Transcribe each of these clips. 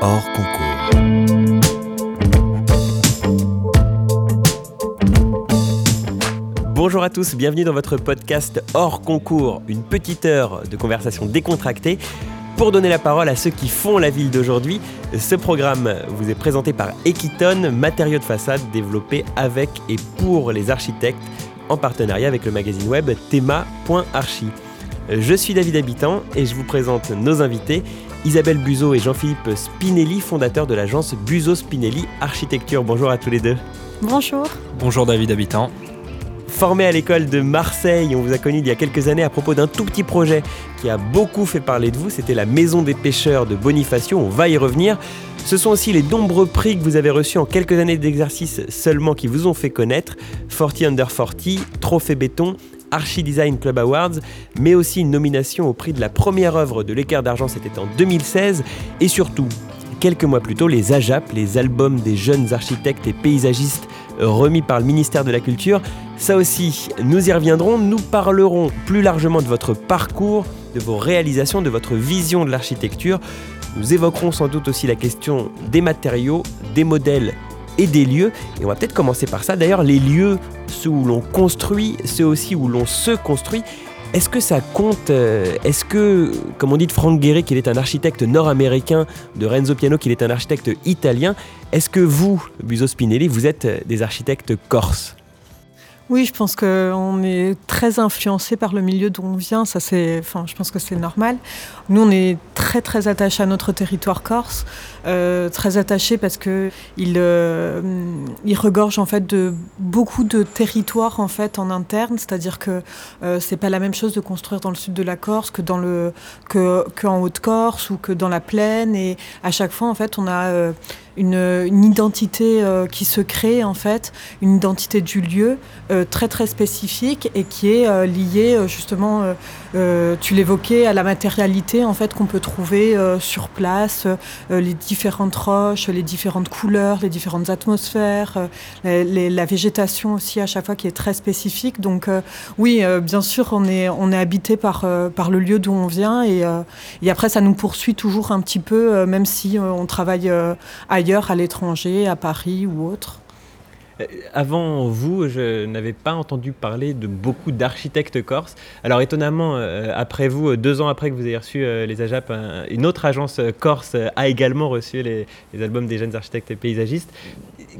hors concours. Bonjour à tous, bienvenue dans votre podcast hors concours, une petite heure de conversation décontractée pour donner la parole à ceux qui font la ville d'aujourd'hui. Ce programme vous est présenté par Equiton, matériaux de façade développés avec et pour les architectes en partenariat avec le magazine web thema.archi. Je suis David Habitant et je vous présente nos invités. Isabelle Buzeau et Jean-Philippe Spinelli, fondateurs de l'agence Buzeau Spinelli Architecture. Bonjour à tous les deux. Bonjour. Bonjour David Habitant. Formé à l'école de Marseille, on vous a connu il y a quelques années à propos d'un tout petit projet qui a beaucoup fait parler de vous. C'était la Maison des pêcheurs de Bonifacio. On va y revenir. Ce sont aussi les nombreux prix que vous avez reçus en quelques années d'exercice seulement qui vous ont fait connaître. 40 Under 40, Trophée Béton, Archi Design Club Awards, mais aussi une nomination au prix de la première œuvre de l'équerre d'argent, c'était en 2016, et surtout, quelques mois plus tôt, les AJAP, les albums des jeunes architectes et paysagistes remis par le ministère de la Culture. Ça aussi, nous y reviendrons, nous parlerons plus largement de votre parcours, de vos réalisations, de votre vision de l'architecture. Nous évoquerons sans doute aussi la question des matériaux, des modèles et des lieux. Et on va peut-être commencer par ça. D'ailleurs, les lieux, ceux où l'on construit, ceux aussi où l'on se construit, est-ce que ça compte euh, Est-ce que, comme on dit de Frank Gehry qu'il est un architecte nord-américain, de Renzo Piano qu'il est un architecte italien, est-ce que vous, Buzo Spinelli, vous êtes des architectes corses? Oui, je pense qu'on est très influencé par le milieu d'où on vient. Ça, c'est, enfin, je pense que c'est normal. Nous, on est très très attachés à notre territoire corse, euh, très attachés parce que il, euh, il regorge en fait de beaucoup de territoires en fait en interne. C'est-à-dire que euh, c'est pas la même chose de construire dans le sud de la Corse que dans le que qu'en Haute-Corse ou que dans la plaine. Et à chaque fois, en fait, on a euh, une, identité euh, qui se crée en fait, une identité du lieu euh, très très spécifique et qui est euh, liée justement, tu l'évoquais, à la matérialité en fait qu'on peut trouver sur place, les différentes roches, les différentes couleurs, les différentes atmosphères, la végétation aussi à chaque fois qui est très spécifique. Donc oui, bien sûr, on est on est habité par par le lieu d'où on vient et, et après ça nous poursuit toujours un petit peu, même si on travaille ailleurs à l'étranger, à Paris ou autre avant vous, je n'avais pas entendu parler de beaucoup d'architectes corses. Alors étonnamment, euh, après vous, deux ans après que vous ayez reçu euh, les AJAP, une autre agence corse a également reçu les, albums des jeunes architectes et paysagistes.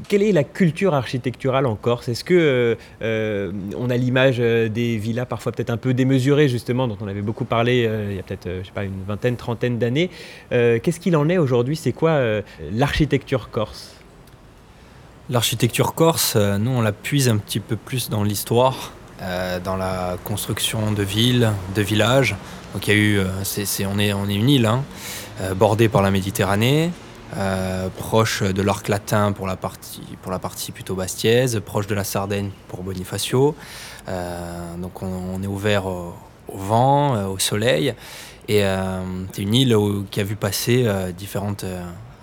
Quelle est la culture architecturale en Corse? Est-ce que euh, on a l'image des villas parfois peut-être un peu démesurées justement, dont on avait beaucoup parlé il y a peut-être pas une vingtaine, trentaine d'années? Qu'est-ce qu'il en est aujourd'hui? C'est quoi l'architecture corse? L'architecture corse, euh, nous, on la puise un petit peu plus dans l'histoire, euh, dans la construction de villes, de villages. Donc il y a eu, euh, on, est, on une île, hein, euh, bordée par la Méditerranée, euh, proche de l'arc latin pour la, partie, pour la partie plutôt bastiaise, proche de la Sardaigne pour Bonifacio. Euh, donc on, est ouvert au, vent, au soleil. Et c'est une île qui a vu passer différentes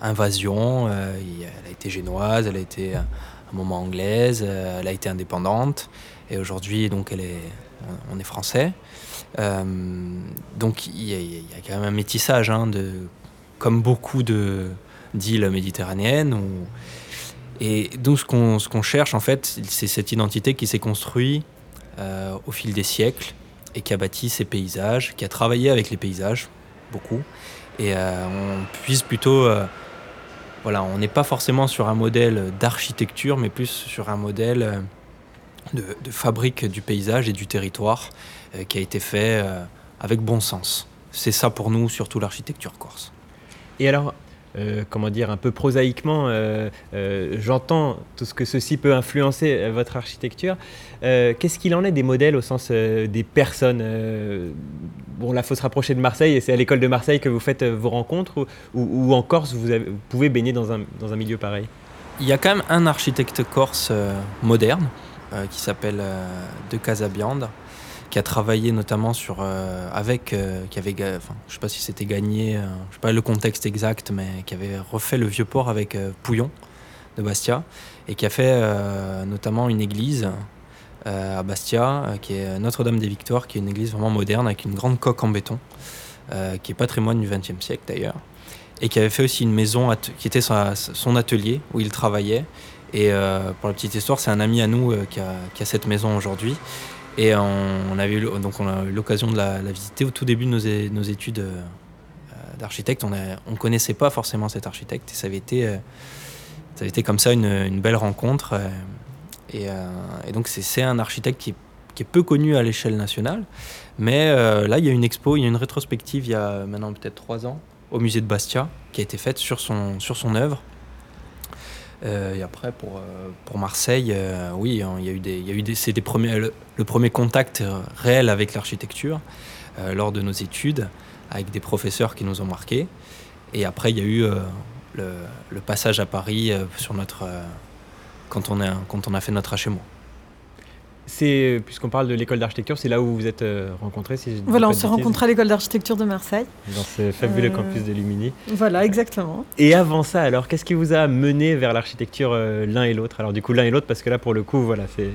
invasion. Euh, elle a été génoise, elle a été un moment anglaise, euh, elle a été indépendante. Et aujourd'hui, donc, elle est, on est français. Euh, donc, il y, a, quand même un métissage, hein, de, comme beaucoup d'îles méditerranéennes. Où, et donc, ce qu'on qu cherche, en fait, c'est cette identité qui s'est construite euh, au fil des siècles et qui a bâti ces paysages, qui a travaillé avec les paysages, beaucoup. Et euh, on puise plutôt euh, voilà, on n'est pas forcément sur un modèle d'architecture, mais plus sur un modèle de, de, fabrique du paysage et du territoire qui a été fait avec bon sens. C'est ça pour nous, surtout l'architecture corse. Et alors, euh, comment dire, un peu prosaïquement, euh, euh, j'entends tout ce que ceci peut influencer votre architecture. Qu'est-ce qu'il en est des modèles au sens des personnes Bon, là, faut se rapprocher de Marseille et c'est à l'école de Marseille que vous faites vos rencontres ou, en Corse, vous, avez, pouvez baigner dans un, dans un, milieu pareil? Il y a quand même un architecte corse moderne qui s'appelle De Casabiande qui a travaillé notamment sur euh, avec euh, qui avait je sais pas si c'était gagné euh, je sais pas le contexte exact mais qui avait refait le vieux port avec euh, Pouillon de Bastia et qui a fait euh, notamment une église euh, à Bastia qui est Notre-Dame des Victoires qui est une église vraiment moderne avec une grande coque en béton qui est patrimoine du XXe siècle d'ailleurs et qui avait fait aussi une maison qui était son atelier où il travaillait. Et pour la petite histoire, c'est un ami à nous qui a, cette maison aujourd'hui. Et on, donc on a eu l'occasion de la, visiter au tout début de nos, études d'architecte. On ne connaissait pas forcément cet architecte et ça avait été, ça avait été comme ça une, belle rencontre. Et, donc c'est un architecte qui est peu connu à l'échelle nationale. Mais euh, là, il y a une expo, il y a une rétrospective il y a maintenant peut-être trois ans au musée de Bastia qui a été faite sur son, sur son œuvre. Euh, et après, pour, euh, pour Marseille, oui, hein, il y a eu des, des, c'est des premiers, le, premier contact réel avec l'architecture lors de nos études, avec des professeurs qui nous ont marqués. Et après, il y a eu le, le, passage à Paris sur notre, quand, on a, quand on a fait notre HMO. C'est, puisqu'on parle de l'école d'architecture, c'est là où vous vous êtes euh, rencontrés si Voilà, on s'est rencontrés à l'école d'architecture de Marseille. Dans ce fabuleux euh, campus de Lumini. Voilà, exactement. Et avant ça, alors, qu'est-ce qui vous a mené vers l'architecture euh, l'un et l'autre? Alors, du coup, l'un et l'autre, parce que là, pour le coup, voilà, c'est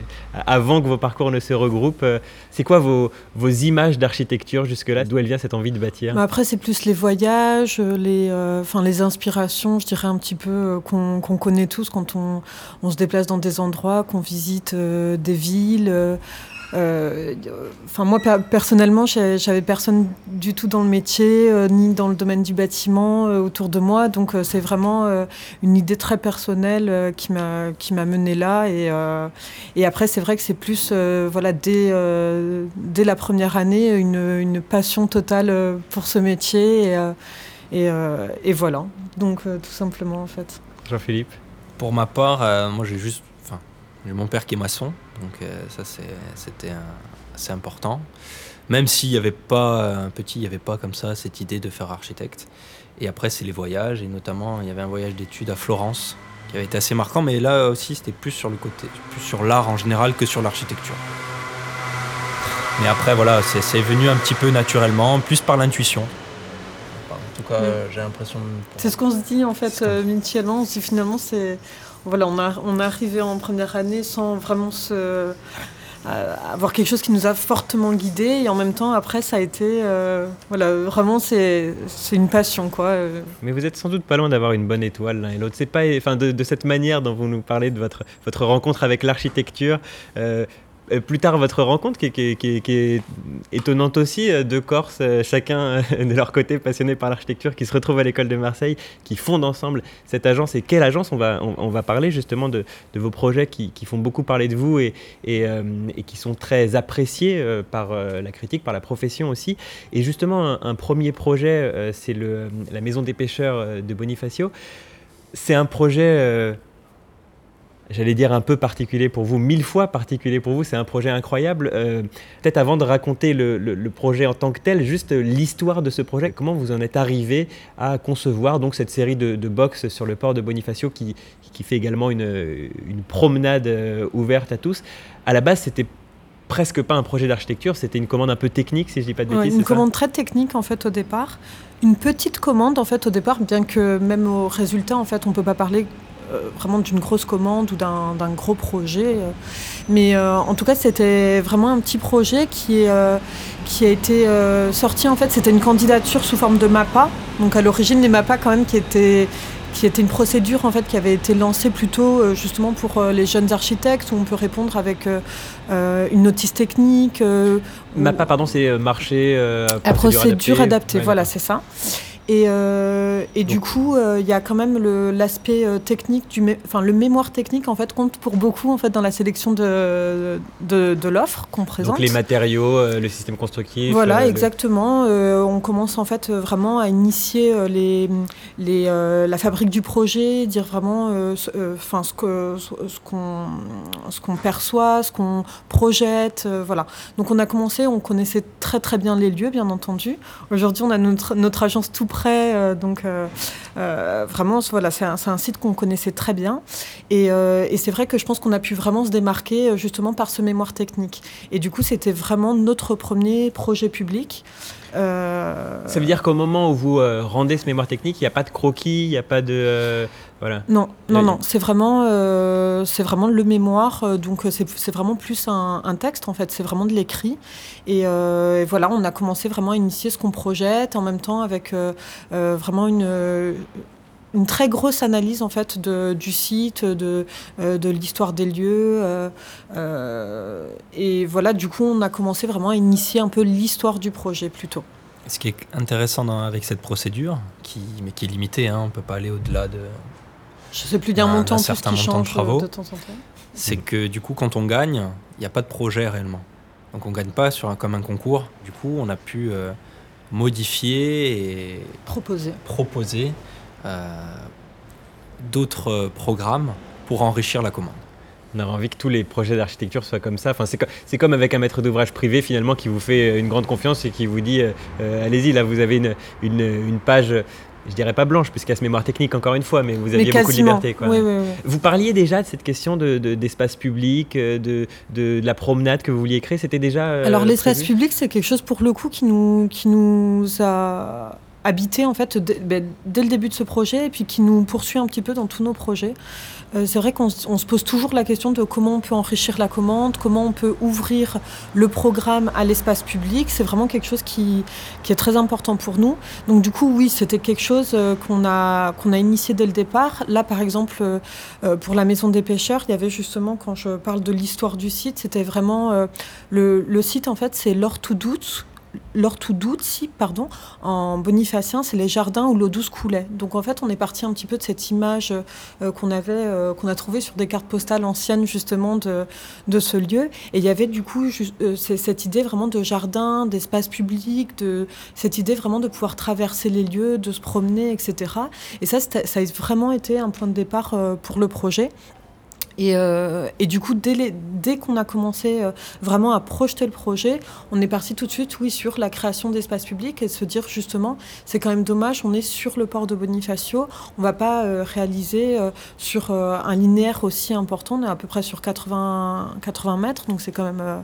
avant que vos parcours ne se regroupent. c'est quoi vos, vos images d'architecture jusque-là? D'où elle vient cette envie de bâtir? Bah, Après, c'est plus les voyages, les, enfin les inspirations, je dirais un petit peu, qu'on, connaît tous quand on, on, se déplace dans des endroits, qu'on visite des villes euh, euh, enfin moi personnellement, j'avais personne du tout dans le métier euh, ni dans le domaine du bâtiment autour de moi, donc c'est vraiment une idée très personnelle qui m'a qui m'a mené là. Et et après c'est vrai que c'est plus voilà dès dès la première année une, une passion totale pour ce métier. Et et, voilà. Donc tout simplement en fait. Jean-Philippe? Pour ma part, moi j'ai juste j'ai mon père qui est maçon, donc euh, ça c'était assez important. Même s'il n'y avait pas, un petit, il n'y avait pas comme ça cette idée de faire architecte. Et après, c'est les voyages, et notamment, il y avait un voyage d'études à Florence qui avait été assez marquant, mais là aussi, c'était plus sur le côté, plus sur l'art en général que sur l'architecture. Mais après, voilà, c'est venu un petit peu naturellement, plus par l'intuition. En tout cas, j'ai l'impression. C'est ce qu'on se dit en fait euh, mutuellement. finalement, c'est voilà, on, est arrivé en première année sans vraiment euh, avoir quelque chose qui nous a fortement guidés. Et en même temps, après, ça a été. Euh, voilà, vraiment, c'est une passion, quoi. Mais vous êtes sans doute pas loin d'avoir une bonne étoile l'un et l'autre. C'est pas. Enfin, de, cette manière dont vous nous parlez de votre, votre rencontre avec l'architecture. Euh, plus tard votre rencontre qui, est étonnante aussi, euh, deux Corses, euh, chacun de leur côté passionné par l'architecture, qui se retrouvent à l'école de Marseille, qui fondent ensemble cette agence. Et quelle agence? On va, parler justement de, vos projets qui, font beaucoup parler de vous et, qui sont très appréciés par la critique, par la profession aussi. Et justement, un, premier projet, c'est la Maison des pêcheurs de Bonifacio. C'est un projet j'allais dire un peu particulier pour vous, mille fois particulier pour vous, c'est un projet incroyable. Euh, peut-être avant de raconter le, projet en tant que tel, juste l'histoire de ce projet, comment vous en êtes arrivé à concevoir donc cette série de, de box sur le port de Bonifacio qui, qui fait également une, une promenade euh, ouverte à tous? À la base, c'était presque pas un projet d'architecture, c'était une commande un peu technique, si je dis pas de bêtises. une commande très technique en fait au départ, une petite commande en fait au départ, bien que même au résultat en fait on peut pas parler vraiment d'une grosse commande ou d'un gros projet. Euh. Mais euh, en tout cas, c'était vraiment un petit projet qui, qui a été sorti. En fait, c'était une candidature sous forme de MAPA. Donc à l'origine, les MAPA quand même qui étaient qui était une procédure en fait qui avait été lancée plutôt justement pour les jeunes architectes où on peut répondre avec une notice technique. MAPA, pardon, c'est marché. à procédure adaptée, voilà, c'est ça. Et, euh, et du coup, euh, il y a quand même l'aspect euh, technique, du enfin le mémoire technique en fait compte pour beaucoup en fait dans la sélection de, de, de l'offre qu'on présente. Donc les matériaux, le système constructif. Voilà, exactement. on commence en fait vraiment à initier les, les, la fabrique du projet, dire vraiment enfin ce qu'on ce qu'on ce qu'on perçoit, ce qu'on projette, voilà. Donc on a commencé, on connaissait très très bien les lieux, bien entendu. Aujourd'hui, on a notre, notre agence tout Euh, donc euh, euh, vraiment, voilà, c'est un, un, site qu'on connaissait très bien. Et, et c'est vrai que je pense qu'on a pu vraiment se démarquer justement par ce mémoire technique. Et du coup, c'était vraiment notre premier projet public. Ça veut dire qu'au moment où vous rendez ce mémoire technique, il n'y a pas de croquis, il n'y a pas de... voilà. Non, non, non, c'est vraiment, c'est vraiment le mémoire, donc c'est vraiment plus un, texte en fait, c'est vraiment de l'écrit. Et, et, voilà, on a commencé vraiment à initier ce qu'on projette, en même temps avec vraiment une une très grosse analyse en fait de, du site, de, euh, de l'histoire des lieux. Euh, euh, et voilà, du coup, on a commencé vraiment à initier un peu l'histoire du projet plutôt. Ce qui est intéressant avec cette procédure, qui, mais qui est limitée, hein, on ne peut pas aller au-delà de. Je sais plus d'un montant plus certain montant de travaux. C'est que du coup, quand on gagne, il n'y a pas de projet réellement. Donc on ne gagne pas sur un, comme un concours. Du coup, on a pu modifier et proposer. proposer d'autres programmes pour enrichir la commande. On a envie que tous les projets d'architecture soient comme ça. Enfin, c'est, comme avec un maître d'ouvrage privé finalement qui vous fait une grande confiance et qui vous dit euh, euh, allez-y, là vous avez une, une, page je dirais pas blanche, puisqu'il y a ce mémoire technique encore une fois, mais vous aviez beaucoup de liberté. Quoi. Vous parliez déjà de cette question de, d'espace public, de, de, la promenade que vous vouliez créer, c'était déjà. Alors l'espace public, c'est quelque chose pour le coup qui nous, qui nous a habité en fait ben, dès, le début de ce projet et puis qui nous poursuit un petit peu dans tous nos projets. Euh, c'est vrai qu'on se pose toujours la question de comment on peut enrichir la commande, comment on peut ouvrir le programme à l'espace public. C'est vraiment quelque chose qui, qui, est très important pour nous. Donc du coup, oui, c'était quelque chose euh, qu'on a, qu'on a initié dès le départ. Là, par exemple, euh, pour la Maison des Pêcheurs, il y avait justement, quand je parle de l'histoire du site, c'était vraiment... le, le, site, en fait, c'est l'Or to Doute l'Orthoudouzi, pardon, en bonifacien, c'est les jardins où l'eau douce coulait. Donc en fait, on est parti un petit peu de cette image euh, qu'on avait, euh, qu'on a trouvée sur des cartes postales anciennes justement de, de ce lieu. Et il y avait du coup euh, cette idée vraiment de jardin, d'espace public, de cette idée vraiment de pouvoir traverser les lieux, de se promener, etc. Et ça, ça a vraiment été un point de départ pour le projet. Euh, et, du coup, dès, qu'on a commencé euh, vraiment à projeter le projet, on est parti tout de suite, oui, sur la création d'espaces publics et se dire justement, c'est quand même dommage, on est sur le port de Bonifacio, on va pas euh, réaliser sur un linéaire aussi important, on est à peu près sur 80, 80 mètres, donc c'est quand même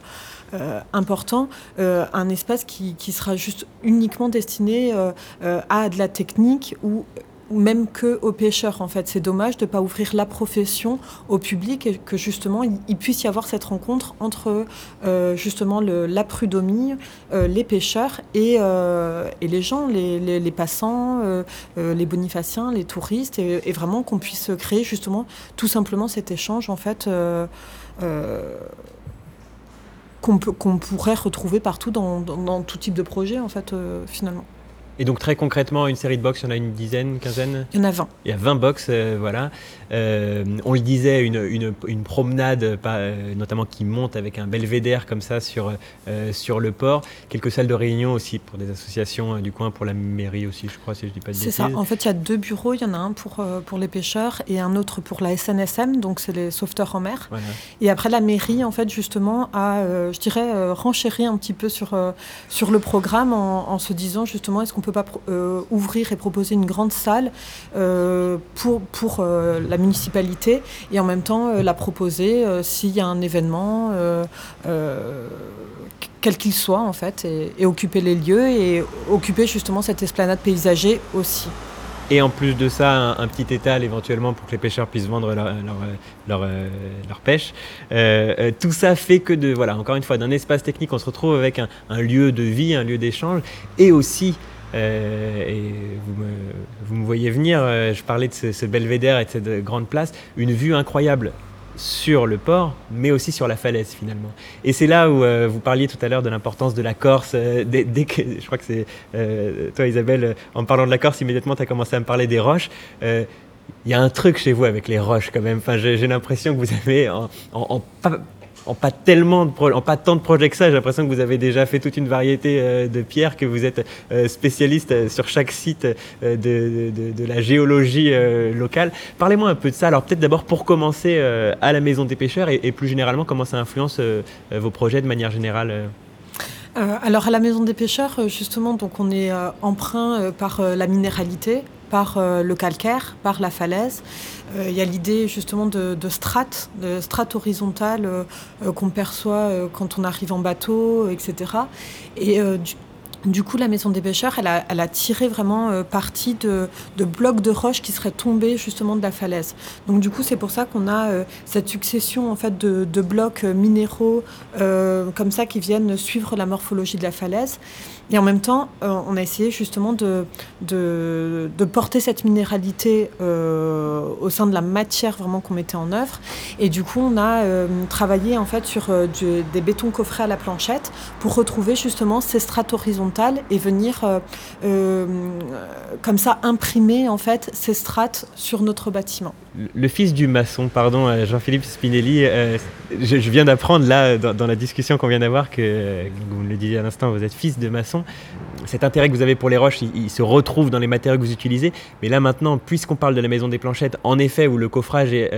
important, un espace qui, qui, sera juste uniquement destiné à de la technique ou même que aux pêcheurs en fait. C'est dommage de ne pas ouvrir la profession au public et que justement il, puisse y avoir cette rencontre entre euh, justement la prud'homie, euh, les pêcheurs et, euh, les gens, les, passants, les bonifaciens, les touristes et, vraiment qu'on puisse créer justement tout simplement cet échange en fait. qu'on pourrait retrouver partout dans, dans, tout type de projet en fait finalement. Et donc très concrètement, une série de box, il y en a une dizaine, quinzaine? Il y en a 20. Il y a 20 box, euh, voilà. Euh, on le disait, une, une, une promenade, pas, euh, notamment qui monte avec un belvédère comme ça sur, sur le port. Quelques salles de réunion aussi pour des associations du coin, pour la mairie aussi, je crois, si je ne dis pas de bêtises. C'est ça. En fait, il y a deux bureaux. Il y en a un pour, pour les pêcheurs et un autre pour la SNSM, donc c'est les sauveteurs en mer. Et après, la mairie, en fait, justement, a, je dirais, renchéri un petit peu sur, sur le programme en, en se disant, justement, est-ce qu'on peut pas euh, ouvrir et proposer une grande salle euh, pour, pour euh, la municipalité et en même temps la proposer s'il y a un événement, quel qu'il soit en fait, et, occuper les lieux et occuper justement cette esplanade paysagée aussi. Et en plus de ça, un, petit étal éventuellement pour que les pêcheurs puissent vendre leur, leur, leur, pêche. tout ça fait que, de, voilà, encore une fois, d'un espace technique, on se retrouve avec un lieu de vie, un lieu d'échange, et aussi euh, et vous me, voyez venir, euh, je parlais de ce, belvédère et de cette grande place, une vue incroyable sur le port, mais aussi sur la falaise finalement. Et c'est là où euh, vous parliez tout à l'heure de l'importance de la Corse. dès, que, je crois que c'est toi Isabelle, en parlant de la Corse, immédiatement tu as commencé à me parler des roches. Il y a un truc chez vous avec les roches quand même. Enfin, j'ai l'impression que vous avez en tellement en pas tant de projets que ça. J'ai l'impression que vous avez déjà fait toute une variété euh, de pierres, que vous êtes euh, spécialiste euh, sur chaque site de, de, la géologie locale. Parlez-moi un peu de ça. Alors peut-être d'abord pour commencer à la Maison des Pêcheurs et, plus généralement comment ça influence vos projets de manière générale. alors à la Maison des Pêcheurs, justement, donc on est emprunt par la minéralité, par le calcaire, par la falaise. Euh, il y a l'idée justement de, strates, de strates horizontales euh, euh, qu'on perçoit quand on arrive en bateau, etc. Et Du coup, la maison des pêcheurs, elle a, tiré vraiment euh, parti de, blocs de roches qui seraient tombés justement de la falaise. Donc du coup, c'est pour ça qu'on a euh, cette succession en fait de, blocs euh, minéraux comme ça qui viennent suivre la morphologie de la falaise. Et en même temps, on a essayé justement de, de, porter cette minéralité au sein de la matière vraiment qu'on mettait en œuvre. Et du coup, on a travaillé en fait sur des bétons coffrés à la planchette pour retrouver justement ces strates horizontales et venir euh, euh, comme ça imprimer en fait ces strates sur notre bâtiment. Le fils du maçon, pardon, euh, Jean-Philippe Spinelli, je, viens d'apprendre là dans, la discussion qu'on vient d'avoir que, vous me le disiez à l'instant, vous êtes fils de maçon. Cet intérêt que vous avez pour les roches, il, se retrouve dans les matériaux que vous utilisez. Mais là maintenant, puisqu'on parle de la maison des planchettes, en effet, où le coffrage est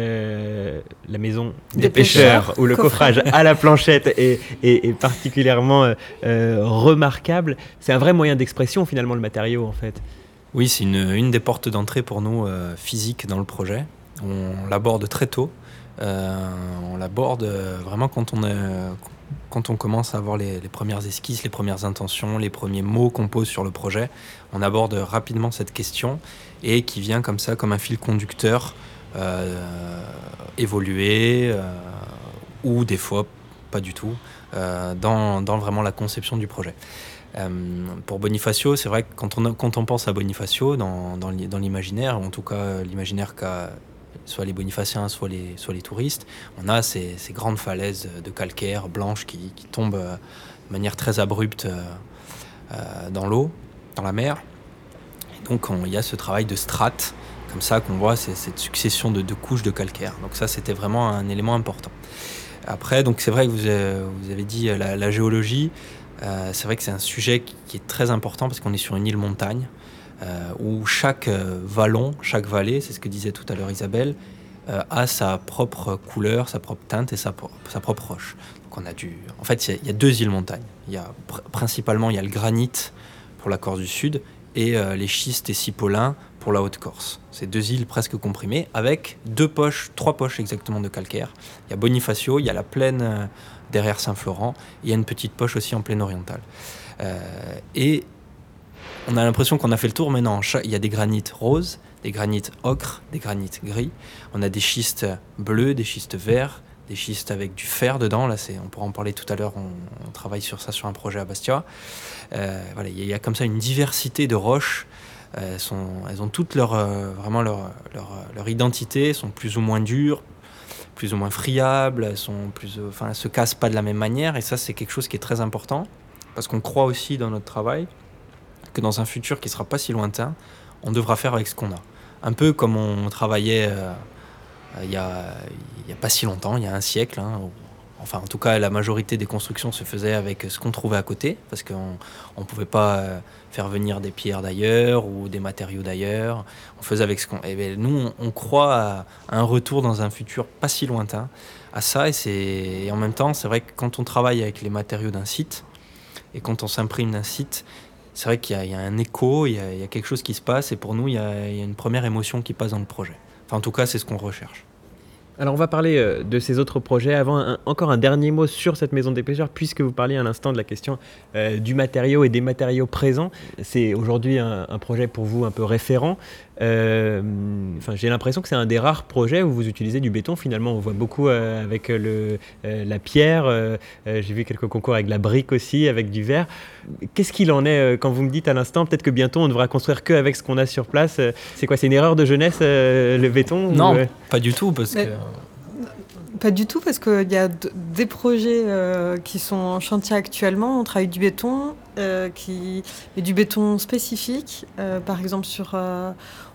la maison des, pêcheurs, où le coffrage à la planchette est, est particulièrement remarquable, c'est un vrai moyen d'expression finalement le matériau en fait. Oui, c'est une, des portes d'entrée pour nous euh, physiques dans le projet. On l'aborde très tôt. Euh, on l'aborde euh, vraiment quand on, quand on commence à avoir les, premières esquisses, les premières intentions, les premiers mots qu'on pose sur le projet. On aborde rapidement cette question et qui vient comme ça, comme un fil conducteur, évoluer ou des fois pas du tout dans, vraiment la conception du projet. Euh, pour Bonifacio, c'est vrai que quand on, quand on pense à Bonifacio dans, dans, l'imaginaire, en tout cas l'imaginaire qu'a soit les bonifaciens, soit les, soit les touristes, on a ces, ces grandes falaises de calcaire blanches qui, qui, tombent euh, de manière très abrupte euh, dans l'eau, dans la mer. Et donc il y a ce travail de strates, comme ça qu'on voit cette succession de, couches de calcaire. Donc ça c'était vraiment un élément important. Après, donc c'est vrai que vous vous avez dit la, la géologie. Euh, c'est vrai que c'est un sujet qui est très important parce qu'on est sur une île montagne euh, où chaque euh, vallon, chaque vallée, c'est ce que disait tout à l'heure Isabelle, a sa propre couleur, sa propre teinte et sa, propre roche. Donc on a du... En fait, il y, a deux îles montagnes. Y a, principalement, il y a le granit pour la Corse du Sud et les schistes et cipolins pour la Haute-Corse. C'est deux îles presque comprimées avec deux poches, trois poches exactement de calcaire. Il y a Bonifacio, il y a la plaine derrière Saint-Florent. Il y a une petite poche aussi en plaine orientale. Euh, et on a l'impression qu'on a fait le tour, mais non, il y a des granites roses, des granites ocre, des granites gris. On a des schistes bleus, des schistes verts, des schistes avec du fer dedans. Là, on pourra en parler tout à l'heure. On, travaille sur ça sur un projet à Bastia. Euh, voilà, il y, a comme ça une diversité de roches. Euh, elles ont toutes leur, vraiment leur, leur, leur, identité, sont plus ou moins dures, plus ou moins friables, elles, sont plus, euh, enfin, se cassent pas de la même manière. Et ça, c'est quelque chose qui est très important parce qu'on croit aussi dans notre travail que dans un futur qui sera pas si lointain, on devra faire avec ce qu'on a. Un peu comme on travaillait euh, il y, a, y a pas si longtemps, il y a un siècle, hein, enfin en tout cas la majorité des constructions se faisaient avec ce qu'on trouvait à côté, parce qu'on ne pouvait pas euh, faire venir des pierres d'ailleurs ou des matériaux d'ailleurs. On faisait avec ce qu'on... Et ben, nous, on, croit à, un retour dans un futur pas si lointain à ça, et, c'est... en même temps, c'est vrai que quand on travaille avec les matériaux d'un site, et quand on s'imprime d'un site, c'est vrai qu'il y, a un écho, il y a, quelque chose qui se passe, et pour nous, il y, a, une première émotion qui passe dans le projet. Enfin, en tout cas, c'est ce qu'on recherche. Alors on va parler euh, de ces autres projets. Avant, encore un dernier mot sur cette maison des pêcheurs, puisque vous parliez à l'instant de la question euh, du matériau et des matériaux présents. C'est aujourd'hui un, projet pour vous un peu référent. Euh, enfin, j'ai l'impression que c'est un des rares projets où vous utilisez du béton. Finalement, on voit beaucoup avec le, la pierre. j'ai vu quelques concours avec la brique aussi, avec du verre. Qu'est-ce qu'il en est quand vous me dites à l'instant Peut-être que bientôt on ne devra construire que avec ce qu'on a sur place. C'est quoi C'est une erreur de jeunesse le béton Non, pas du tout, parce que pas du tout, parce qu'il y a des projets euh, qui sont en chantier actuellement. On travaille du béton, euh, qui est du béton spécifique. Euh, par exemple, sur,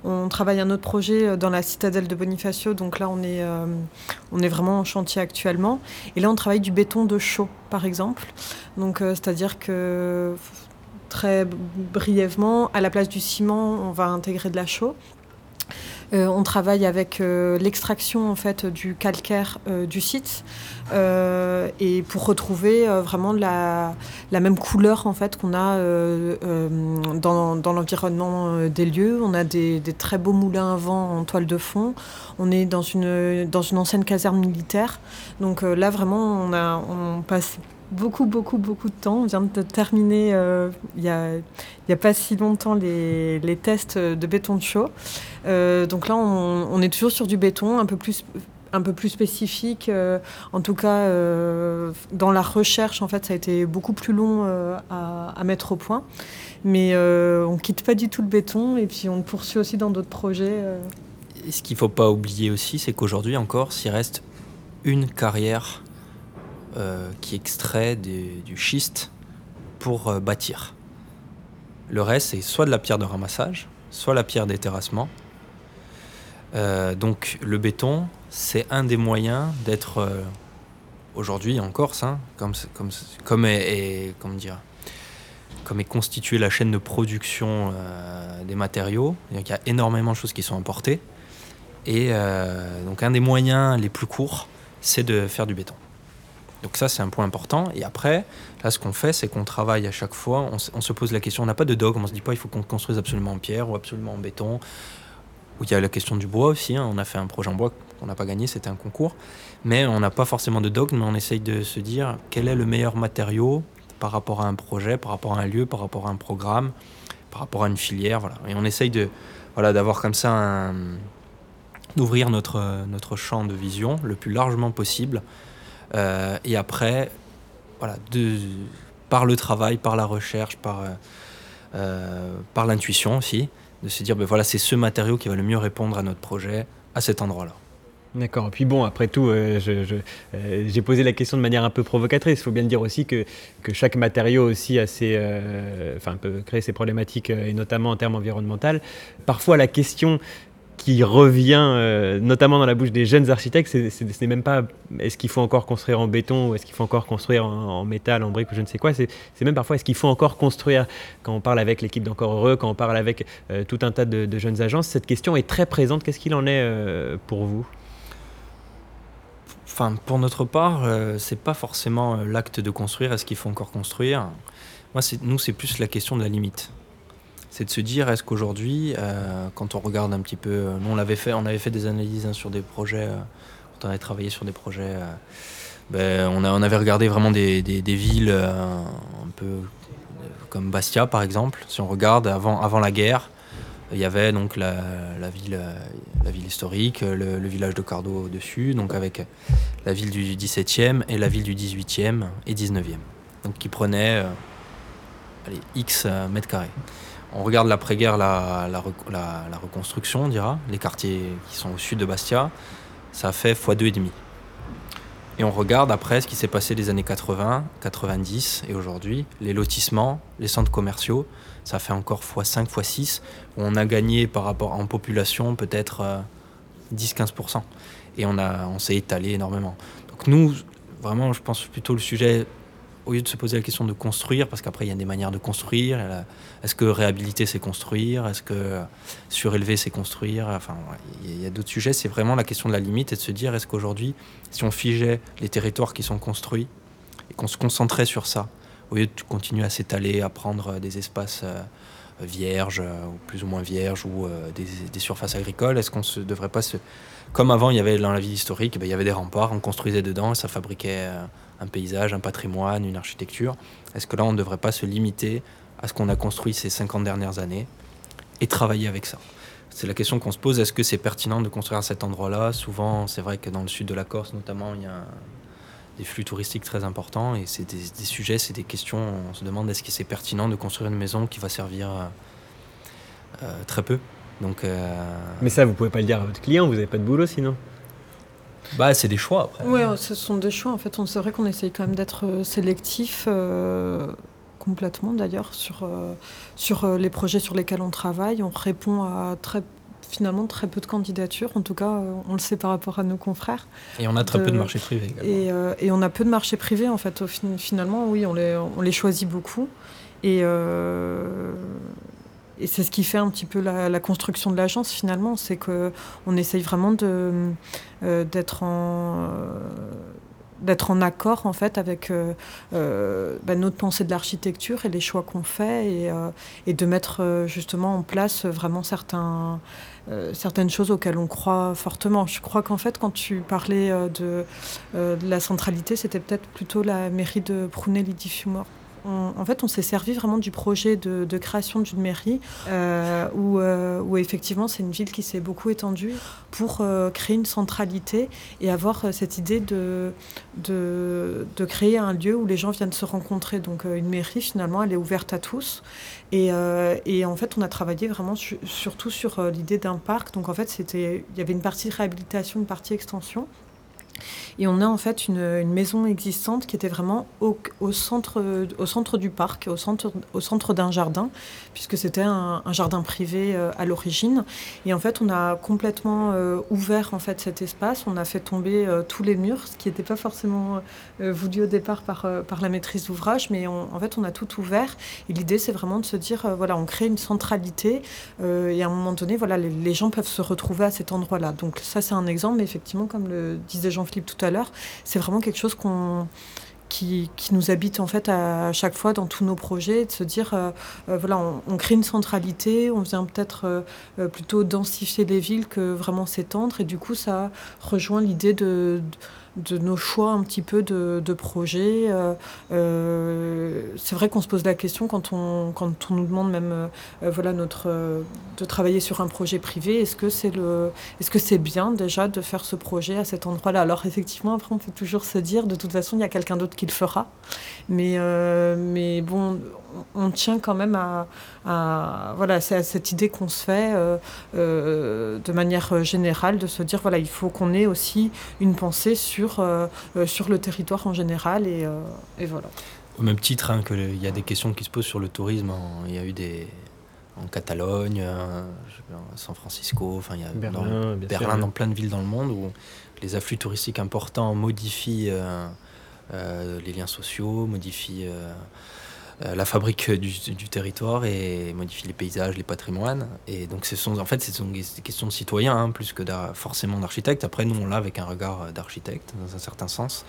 on travaille un autre projet dans la citadelle de Bonifacio. Donc là, on est, on est vraiment en chantier actuellement. Et là, on travaille du béton de chaux, par exemple. Donc, c'est-à-dire que très brièvement, à la place du ciment, on va intégrer de la chaux. Euh, on travaille avec euh, l'extraction en fait du calcaire euh, du site et pour retrouver vraiment la, même couleur en fait qu'on a dans, l'environnement des lieux. On a des, très beaux moulins à vent en toile de fond. On est dans une, ancienne caserne militaire. Donc là vraiment on passe beaucoup, beaucoup, beaucoup de temps. On vient de terminer il n'y a, pas si longtemps les, tests de béton chaud. donc là, on, est toujours sur du béton, un peu plus un peu plus spécifique. Euh, en tout cas, euh, dans la recherche, en fait, ça a été beaucoup plus long euh, à, mettre au point. Mais on quitte pas du tout le béton et puis on poursuit aussi dans d'autres projets. Et ce qu'il faut pas oublier aussi, c'est qu'aujourd'hui encore, s'il reste une carrière qui extrait du schiste pour bâtir. Le reste, c'est soit de la pierre de ramassage, soit la pierre d'éterrassement. donc le béton, c'est un des moyens d'être euh, aujourd'hui en Corse, hein, comme, est, constituée la chaîne de production euh, des matériaux. Il y a énormément de choses qui sont importées. Et euh, donc un des moyens les plus courts, c'est de faire du béton. Donc ça, c'est un point important. Et après, là, ce qu'on fait, c'est qu'on travaille à chaque fois, on, se pose la question, on n'a pas de dogme, on se dit pas, il faut qu'on construise absolument en pierre ou absolument en béton. Il y a la question du bois aussi, hein. on a fait un projet en bois on n'a pas gagné, c'était un concours. Mais on n'a pas forcément de dogme, mais on essaye de se dire quel est le meilleur matériau par rapport à un projet, par rapport à un lieu, par rapport à un programme, par rapport à une filière. Voilà. Et on essaye voilà, d'avoir comme ça d'ouvrir notre, notre champ de vision le plus largement possible. Euh, et après, voilà, par le travail, par la recherche, par, euh, par l'intuition aussi, de se dire ben voilà, c'est ce matériau qui va le mieux répondre à notre projet à cet endroit-là. D'accord. Puis bon, après tout, euh, euh, j'ai posé la question de manière un peu provocatrice. Il faut bien dire aussi que, que chaque matériau aussi a ses, euh, enfin, peut créer ses problématiques, et notamment en termes environnementaux. Parfois, la question qui revient, notamment dans la bouche des jeunes architectes, ce n'est même pas est-ce qu'il faut encore construire en béton ou est-ce qu'il faut encore construire en, métal, en brique ou je ne sais quoi. C'est même parfois est-ce qu'il faut encore construire? Quand on parle avec l'équipe d'Encore Heureux, quand on parle avec tout un tas de, jeunes agences, cette question est très présente. Qu'est-ce qu'il en est pour vous? Enfin, pour notre part, euh, c'est pas forcément euh, l'acte de construire, est-ce qu'il faut encore construire? Moi, nous, c'est plus la question de la limite. C'est de se dire, est-ce qu'aujourd'hui, euh, quand on regarde un petit peu, nous on avait fait, on avait fait des analyses hein, sur des projets, quand on avait travaillé sur des projets, ben, on, avait regardé vraiment des, villes un peu comme Bastia par exemple. Si on regarde avant, avant la guerre, il y avait donc la, ville, la ville historique, le, village de Cardo au-dessus, donc avec la ville du 17e et la ville du 18e et 19e. Donc qui prenait euh, X mètres carrés. On regarde l'après-guerre, la, reconstruction, on dira, les quartiers qui sont au sud de Bastia, ça fait x2,5. Et on regarde après ce qui s'est passé les années 80, 90 et aujourd'hui, les lotissements, les centres commerciaux, ça fait encore x5, x6. On a gagné par rapport en population peut-être 10-15%. Euh, et on, on s'est étalé énormément. Donc nous, vraiment, je pense plutôt le sujet, au lieu de se poser la question de construire, parce qu'après il y a des manières de construire, est-ce que réhabiliter c'est construire, est-ce que surélever c'est construire, enfin il y a d'autres sujets, c'est vraiment la question de la limite et de se dire est-ce qu'aujourd'hui, si on figeait les territoires qui sont construits et qu'on se concentrait sur ça, au lieu de continuer à s'étaler, à prendre des espaces euh, vierges euh, ou plus ou moins vierges ou euh, des, surfaces agricoles, est-ce qu'on ne devrait pas se... Comme avant, il y avait dans la vie historique, ben, il y avait des remparts, on construisait dedans et ça fabriquait un paysage, un patrimoine, une architecture. Est-ce que là, on ne devrait pas se limiter à ce qu'on a construit ces 50 dernières années et travailler avec ça? C'est la question qu'on se pose, est-ce que c'est pertinent de construire à cet endroit-là? Souvent, c'est vrai que dans le sud de la Corse, notamment, il y a des flux touristiques très importants et c'est des, sujets, c'est des questions. On se demande est-ce que c'est pertinent de construire une maison qui va servir euh, très peu? Euh, Mais ça, vous pouvez pas le dire à votre client, vous n'avez pas de boulot sinon? Bah, c'est des choix après. Oui, ce sont des choix. En fait, on c'est vrai qu'on essaye quand même d'être sélectif, complètement d'ailleurs, sur, sur les projets sur lesquels on travaille. On répond à très finalement très peu de candidatures, en tout cas euh, on le sait par rapport à nos confrères. Et on a très peu de marché privé également. Et, euh, et, on a peu de marché privé en fait, finalement oui on les, on les choisit beaucoup. Et, euh, et c'est ce qui fait un petit peu la, construction de l'agence finalement, c'est qu'on essaye vraiment d'être en d'être en accord en fait avec bah, notre pensée de l'architecture et les choix qu'on fait et, de mettre justement en place vraiment certaines choses auxquelles on croit fortement. Je crois qu'en fait, quand tu parlais de, la centralité, c'était peut-être plutôt la mairie de Prunelli-di-Fiumor en fait, on s'est servi vraiment du projet de, création d'une mairie euh, euh, où, effectivement c'est une ville qui s'est beaucoup étendue pour euh, créer une centralité et avoir cette idée de, créer un lieu où les gens viennent se rencontrer. Donc une mairie finalement elle est ouverte à tous et, en fait on a travaillé vraiment surtout sur l'idée d'un parc. Donc en fait il y avait une partie réhabilitation, une partie extension et on a en fait une, maison existante qui était vraiment au, centre, au centre du parc, au centre, au centre d'un jardin, puisque c'était un, jardin privé euh, à l'origine. Et en fait, on a complètement euh, ouvert en fait cet espace. On a fait tomber euh, tous les murs, ce qui n'était pas forcément voulu au départ par, par la maîtrise d'ouvrage, mais en fait, on a tout ouvert. Et l'idée, c'est vraiment de se dire, voilà, on crée une centralité. et à un moment donné, voilà, les, gens peuvent se retrouver à cet endroit-là. Donc ça, c'est un exemple, mais effectivement, comme le disait Jean-Philippe tout à l'heure, c'est vraiment quelque chose qu'on qui, nous habite en fait à chaque fois dans tous nos projets, de se dire euh, euh, voilà, on, crée une centralité, on vient peut-être euh, plutôt densifier les villes que vraiment s'étendre, et du coup ça rejoint l'idée de de nos choix un petit peu de, de projets. Euh, euh, c'est vrai qu'on se pose la question quand on, quand on nous demande même euh, voilà, notre, de travailler sur un projet privé, est-ce que c'est le, est-ce que c'est bien déjà de faire ce projet à cet endroit-là? Alors effectivement, après on peut toujours se dire, de toute façon, il y a quelqu'un d'autre qui le fera. Mais, mais bon, on tient quand même à, voilà, c'est cette idée qu'on se fait de manière générale, de se dire voilà, il faut qu'on ait aussi une pensée sur, euh, sur le territoire en général et, voilà. Au même titre hein, qu'il y a des questions qui se posent sur le tourisme, il y a eu des en Catalogne, San Francisco, enfin il y a Berlin, dans, Berlin dans plein de villes dans le monde où les afflux touristiques importants modifient les liens sociaux, modifient euh, la fabrique du, territoire et modifier les paysages, les patrimoines. Et donc, ce sont, en fait, ce sont des questions de citoyens hein, plus que forcément d'architectes. Après, nous, on l'a avec un regard euh, d'architecte, dans un certain sens.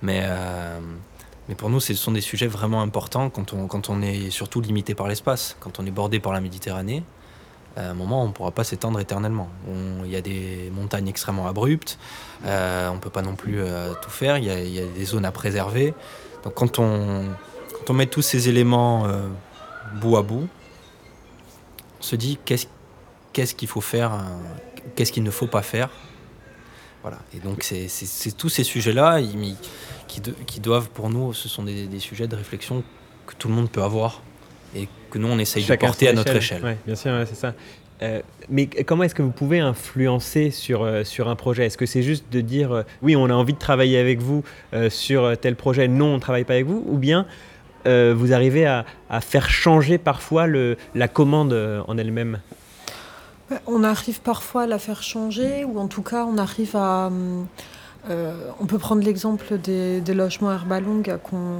Mais, euh, mais pour nous, ce sont des sujets vraiment importants quand on, quand on est surtout limité par l'espace. Quand on est bordé par la Méditerranée, à un moment, on ne pourra pas s'étendre éternellement. Il y a des montagnes extrêmement abruptes, on ne peut pas non plus tout faire, il y, y, a des zones à préserver. Donc quand on, on met tous ces éléments euh, bout à bout, on se dit qu'est-ce qu'il faut faire, euh, qu'est-ce qu'il ne faut pas faire? Voilà. Et donc, c'est tous ces sujets-là qui, qui, doivent, pour nous, ce sont des, sujets de réflexion que tout le monde peut avoir et que nous, on essaye de porter à notre échelle. bien sûr, c'est ça. Euh, mais comment est-ce que vous pouvez influencer sur, sur un projet? Est-ce que c'est juste de dire oui, on a envie de travailler avec vous sur tel projet, non, on ne travaille pas avec vous? Ou bien euh, vous arrivez à, faire changer parfois la commande euh, en elle-même On arrive parfois à la faire changer, ou en tout cas on arrive à... Euh, on peut prendre l'exemple des, logements Herbalong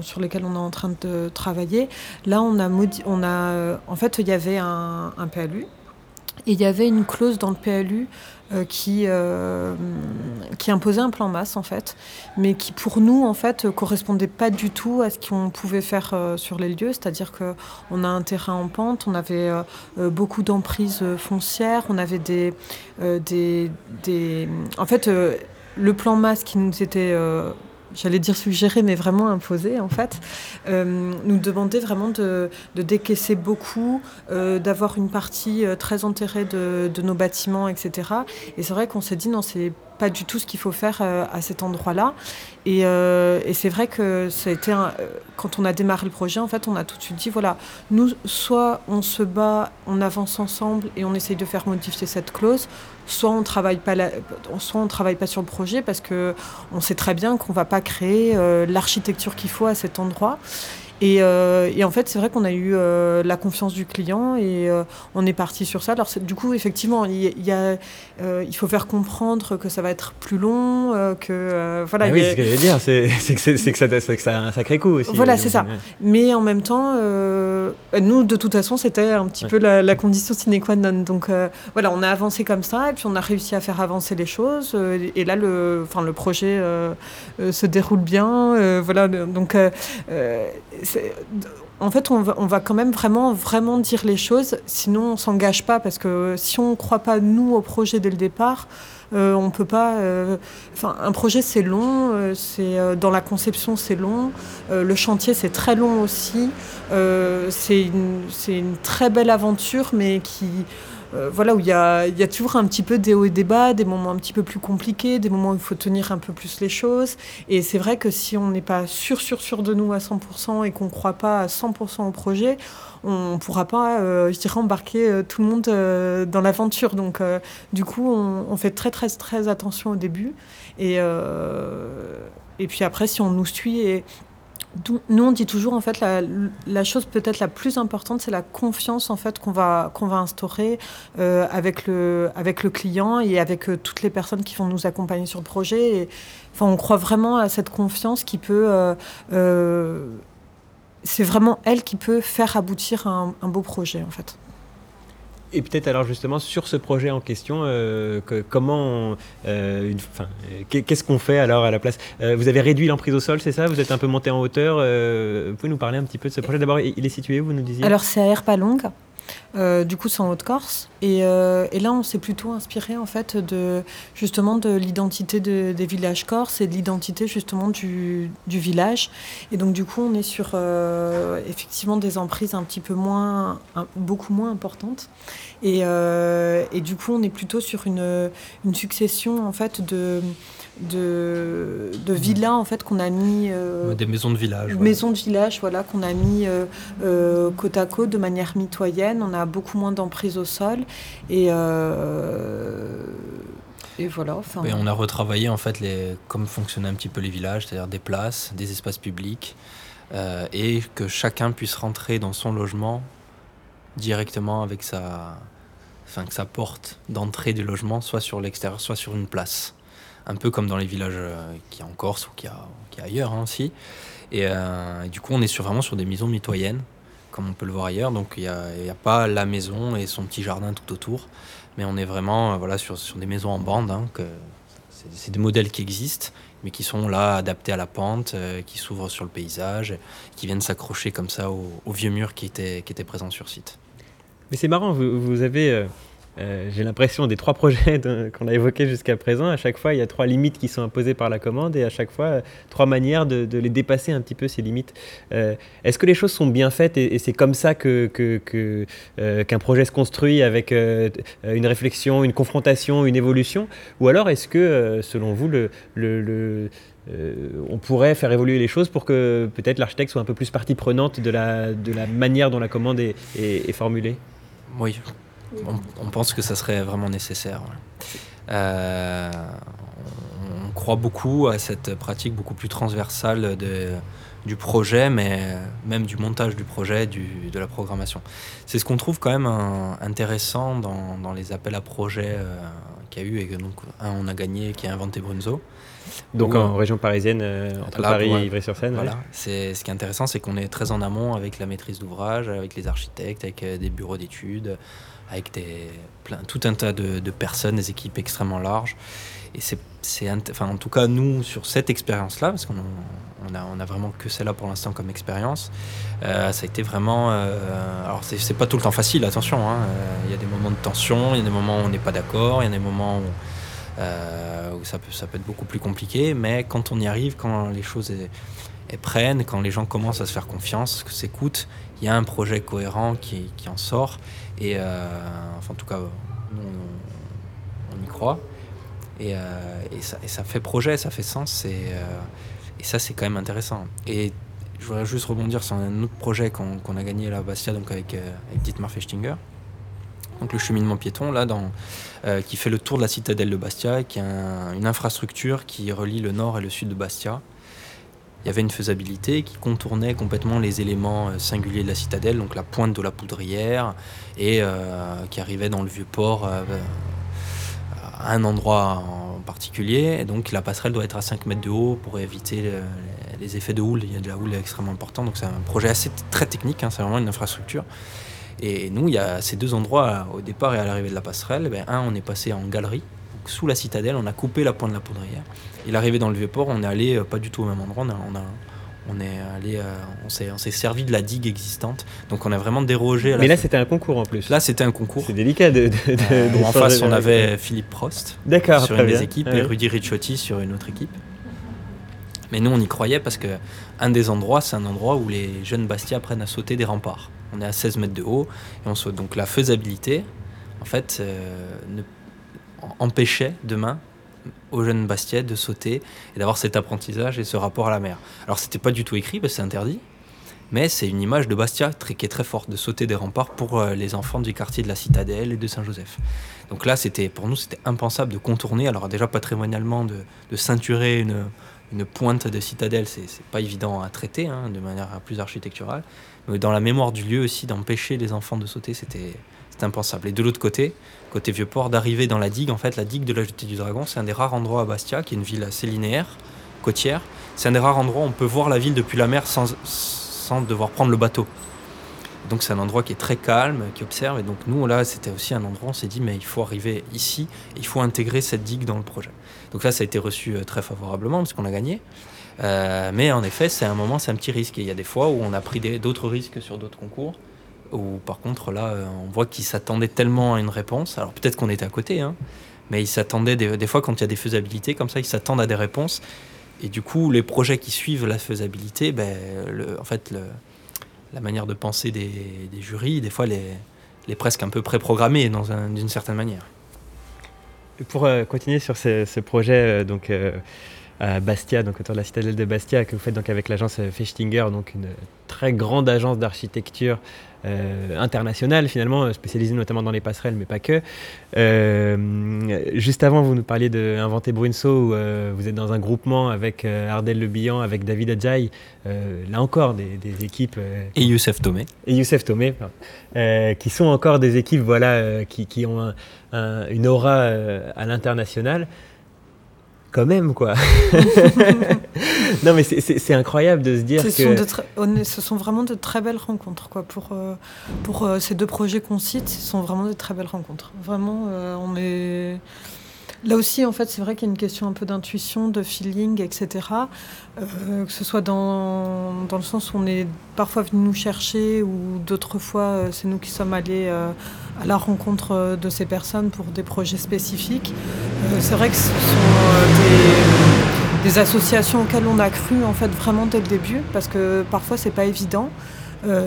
sur lesquels on est en train de travailler. Là, on a, on a en fait, il y avait un, un PLU et il y avait une clause dans le PLU euh, qui, euh, qui imposait un plan masse en fait, mais qui pour nous en fait correspondait pas du tout à ce qu'on pouvait faire euh, sur les lieux, c'est-à-dire que on a un terrain en pente, on avait beaucoup d'emprises foncières, on avait des, des, des, en fait le plan masse qui nous était j'allais dire suggérer, mais vraiment imposer en fait, euh, nous demander vraiment de, décaisser beaucoup, euh, d'avoir une partie euh, très enterrée de, de, nos bâtiments, etc. Et c'est vrai qu'on s'est dit non, c'est pas du tout ce qu'il faut faire euh, à cet endroit-là. Et, euh, et c'est vrai que ça euh, quand on a démarré le projet, en fait, on a tout de suite dit voilà, nous, soit on se bat, on avance ensemble et on essaye de faire modifier cette clause, soit on travaille pas, soit on travaille pas sur le projet parce que on sait très bien qu'on va pas créer l'architecture qu'il faut à cet endroit. Et, euh, et, en fait, c'est vrai qu'on a eu euh, la confiance du client et euh, on est parti sur ça. Alors, du coup, effectivement, il, y a, il faut faire comprendre que ça va être plus long, que voilà. Ah oui, c'est ce que je veux dire, c'est que, que, que, ça, a un sacré coût aussi. Voilà, c'est ça. Mais en même temps, nous, de toute façon, c'était un petit peu la, la, condition sine qua non. Donc voilà, on a avancé comme ça et puis on a réussi à faire avancer les choses. et là, le, enfin, le projet se déroule bien. voilà, donc en fait, on va, quand même vraiment, vraiment dire les choses, sinon on s'engage pas, parce que si on ne croit pas, nous, au projet dès le départ, euh, on peut pas. Euh, enfin, un projet c'est long, euh, c'est dans la conception c'est long, le chantier c'est très long aussi. c'est une, une, très belle aventure, mais qui euh, voilà, où il y a, y a, toujours un petit peu des hauts et des bas, des moments un petit peu plus compliqués, des moments où il faut tenir un peu plus les choses. Et c'est vrai que si on n'est pas sûr, sûr, sûr de nous à 100% et qu'on ne croit pas à 100% au projet, on ne pourra pas, euh, je dirais, embarquer euh, tout le monde dans l'aventure. Donc, du coup, on, fait très, très, très attention au début. Et, et puis après, si on nous suit et, nous, on dit toujours, en fait, la, chose peut-être la plus importante, c'est la confiance, en fait, qu'on va, qu'on va instaurer euh, avec, le, avec le client et avec euh, toutes les personnes qui vont nous accompagner sur le projet. Et, enfin, on croit vraiment à cette confiance qui peut... Euh, c'est vraiment elle qui peut faire aboutir un, un beau projet, en fait. Et peut-être alors justement sur ce projet en question, euh, comment, euh, qu'est-ce qu'on fait alors à la place? Euh, Vous avez réduit l'emprise au sol, c'est ça? Vous êtes un peu monté en hauteur. vous pouvez nous parler un petit peu de ce projet? D'abord, il est situé où vous nous disiez? Alors c'est à Herpalongue. Euh, du coup, c'est en Haute-Corse. Euh, et, là, on s'est plutôt inspiré en fait de justement de l'identité des villages corses et de l'identité justement du, village. Et donc, du coup, on est sur euh, effectivement des emprises un petit peu moins, beaucoup moins importantes. Et, du coup, on est plutôt sur une, une succession en fait de de, de villas en fait qu'on a mis euh, des maisons de village maisons de village voilà qu'on a mis euh, euh, côte à côte de manière mitoyenne. On a beaucoup moins d'emprise au sol. Et et voilà enfin. On a retravaillé en fait les comme fonctionnaient un petit peu les villages c'est-à-dire des places des espaces publics et que chacun puisse rentrer dans son logement directement avec sa enfin que sa porte d'entrée du logement soit sur l'extérieur soit sur une place un peu comme dans les villages euh, qui y a en Corse ou qui y a, ailleurs hein, aussi. Euh, et, du coup, on est sur, vraiment sur des maisons mitoyennes, comme on peut le voir ailleurs. Donc il n'y a, pas la maison et son petit jardin tout autour, mais on est vraiment euh, voilà, sur, sur des maisons en bande. Hein, c'est des modèles qui existent, mais qui sont là adaptés à la pente, qui s'ouvrent sur le paysage, qui viennent s'accrocher comme ça au, vieux mur qui était, qui était présent sur site. Mais c'est marrant, vous avez euh, j'ai l'impression des trois projets qu'on a évoqués jusqu'à présent, à chaque fois, il y a trois limites qui sont imposées par la commande et à chaque fois, euh, trois manières de, les dépasser un petit peu, ces limites. Euh, est-ce que les choses sont bien faites et, c'est comme ça qu'un que, que, projet se construit avec une réflexion, une confrontation, une évolution? Ou alors est-ce que, selon vous, on pourrait faire évoluer les choses pour que peut-être l'architecte soit un peu plus partie prenante de la, de la manière dont la commande est formulée? Oui, on, pense que ça serait vraiment nécessaire. Euh, on, croit beaucoup à cette pratique beaucoup plus transversale du projet, mais même du montage du projet, de la programmation. C'est ce qu'on trouve quand même intéressant dans, les appels à projets euh, qu'il y a eu, et que donc un on a gagné, qui a inventé Brunzo. Donc en région parisienne, euh, entre Paris et Ivry-sur-Seine. Voilà. C'est ce qui est intéressant, c'est qu'on est très en amont avec la maîtrise d'ouvrage, avec les architectes, avec des bureaux d'études, avec tout un tas de, personnes, des équipes extrêmement larges. Et c'est, enfin, en tout cas, nous, sur cette expérience-là, parce qu'on on a, vraiment que celle-là pour l'instant comme expérience, euh, ça a été vraiment. Euh, alors, c'est, pas tout le temps facile, attention. Hein. Euh, il y a des moments de tension, il y a des moments où on n'est pas d'accord, il y a des moments où, où, ça, peut, être beaucoup plus compliqué, mais quand on y arrive, quand les choses prennent, quand les gens commencent à se faire confiance, que s'écoutent, il y a un projet cohérent qui en sort. Euh, enfin, en tout cas, on, y croit. Et, euh, et, ça, fait projet, ça fait sens. Et, euh, et ça, c'est quand même intéressant. Et je voudrais juste rebondir sur un autre projet qu'on a gagné à Bastia, donc avec, avec Dietmar Fechtinger. Donc le cheminement piéton, là, qui fait le tour de la citadelle de Bastia, qui est une infrastructure qui relie le nord et le sud de Bastia il y avait une faisabilité qui contournait complètement les éléments euh, singuliers de la citadelle, donc la pointe de la poudrière, et euh, qui arrivait dans le vieux port euh, à un endroit en particulier. Donc la passerelle doit être à 5 mètres de haut pour éviter les effets de houle. Il y a de la houle extrêmement importante, donc c'est un projet assez très technique, hein, c'est vraiment une infrastructure. Et nous, il y a ces deux endroits, au départ et à l'arrivée de la passerelle. Ben, un, on est passé en galerie, sous la citadelle, on a coupé la pointe de la poudrière. Et l'arrivée dans le vieux port, on est allé euh, pas du tout au même endroit. On, a, on, est allé, euh, on s'est, on s'est servi de la digue existante. Donc on a vraiment dérogé. Mais là, c'était un concours en plus. Là, c'était un concours. C'est délicat de. Euh, en face, on avait Philippe Prost D'accord, sur une des équipes et Rudy Ricciotti sur une autre équipe. Mais nous, on y croyait parce que un des endroits, c'est un endroit où les jeunes Bastia apprennent à sauter des remparts. On est à 16 mètres de haut et on saute. Donc la faisabilité, en fait, ne empêchait demain aux jeunes Bastia de sauter et d'avoir cet apprentissage et ce rapport à la mer. Alors c'était pas du tout écrit parce c'est interdit, mais c'est une image de Bastia qui est très forte, de sauter des remparts pour euh, les enfants du quartier de la Citadelle et de Saint-Joseph. Donc là, c'était pour nous, c'était impensable de contourner. Alors déjà patrimonialement, de, ceinturer une, une, pointe de Citadelle, c'est pas évident à traiter hein, de manière plus architecturale. Mais dans la mémoire du lieu aussi, d'empêcher les enfants de sauter, c'était impensable. Et de l'autre côté, côté Vieux-Port, d'arriver dans la digue. En fait, la digue de la Jetée du Dragon, c'est un des rares endroits à Bastia, qui est une ville assez linéaire, côtière. C'est un des rares endroits où on peut voir la ville depuis la mer sans, sans devoir prendre le bateau. Donc c'est un endroit qui est très calme, qui observe. Et donc nous, là, c'était aussi un endroit, on s'est dit, mais il faut arriver ici, il faut intégrer cette digue dans le projet. Donc là, ça a été reçu euh, très favorablement, parce qu'on a gagné. Euh, mais en effet, c'est un moment, c'est un petit risque. Et il y a des fois où on a pris d'autres risques sur d'autres concours. Ou par contre, là, euh, on voit qu'ils s'attendaient tellement à une réponse. Alors peut-être qu'on était à côté, hein, mais ils s'attendaient des, fois quand il y a des faisabilités comme ça, ils s'attendent à des réponses. Et du coup, les projets qui suivent la faisabilité, ben, en fait, la manière de penser des, jurys, des fois, les, les presque un peu préprogrammée d'une certaine manière. Pour euh, continuer sur ce, projet, euh, donc à Bastia, donc autour de la citadelle de Bastia, que vous faites donc avec l'agence Fechtinger, donc une très grande agence d'architecture euh, internationale finalement, spécialisée notamment dans les passerelles, mais pas que. Euh, juste avant, vous nous parliez de Inventer Brunso, où euh, vous êtes dans un groupement avec Ardel Le Bihan, avec David Adjaï, là encore des, équipes. et Youssef Tomé. Et Youssef Tomé, qui sont encore des équipes voilà, qui, qui ont une aura à l'international quand même, quoi. non, mais c'est incroyable de se dire que... Sont ce sont vraiment de très belles rencontres, quoi. Pour, euh, pour euh, ces deux projets qu'on cite, ce sont vraiment de très belles rencontres. Vraiment, euh, on est... Là aussi, en fait, c'est vrai qu'il y a une question un peu d'intuition, de feeling, etc. Euh, que ce soit dans, dans, le sens où on est parfois venu nous chercher ou d'autres fois, c'est nous qui sommes allés euh, à la rencontre de ces personnes pour des projets spécifiques. c'est vrai que ce sont des, des, associations auxquelles on a cru, en fait, vraiment dès le début, parce que parfois, c'est pas évident.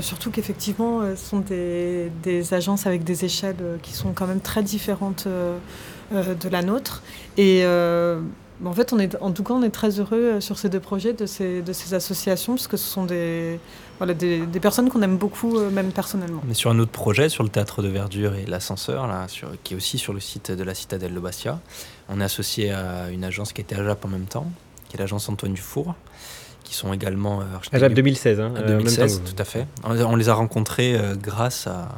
surtout qu'effectivement, ce sont des, agences avec des échelles qui sont quand même très différentes euh, de la nôtre. Et euh, en fait, on est, en tout cas, on est très heureux euh, sur ces deux projets de ces, de ces associations, parce que ce sont des, voilà, des, personnes qu'on aime beaucoup, même personnellement. Mais sur un autre projet, sur le théâtre de verdure et l'ascenseur, là, sur, qui est aussi sur le site de la citadelle de Bastia, on est associé à une agence qui était à JAP en même temps, qui est l'agence Antoine Dufour qui sont également à JAP 2016, hein, 2016, tout à fait. On, les a rencontrés grâce à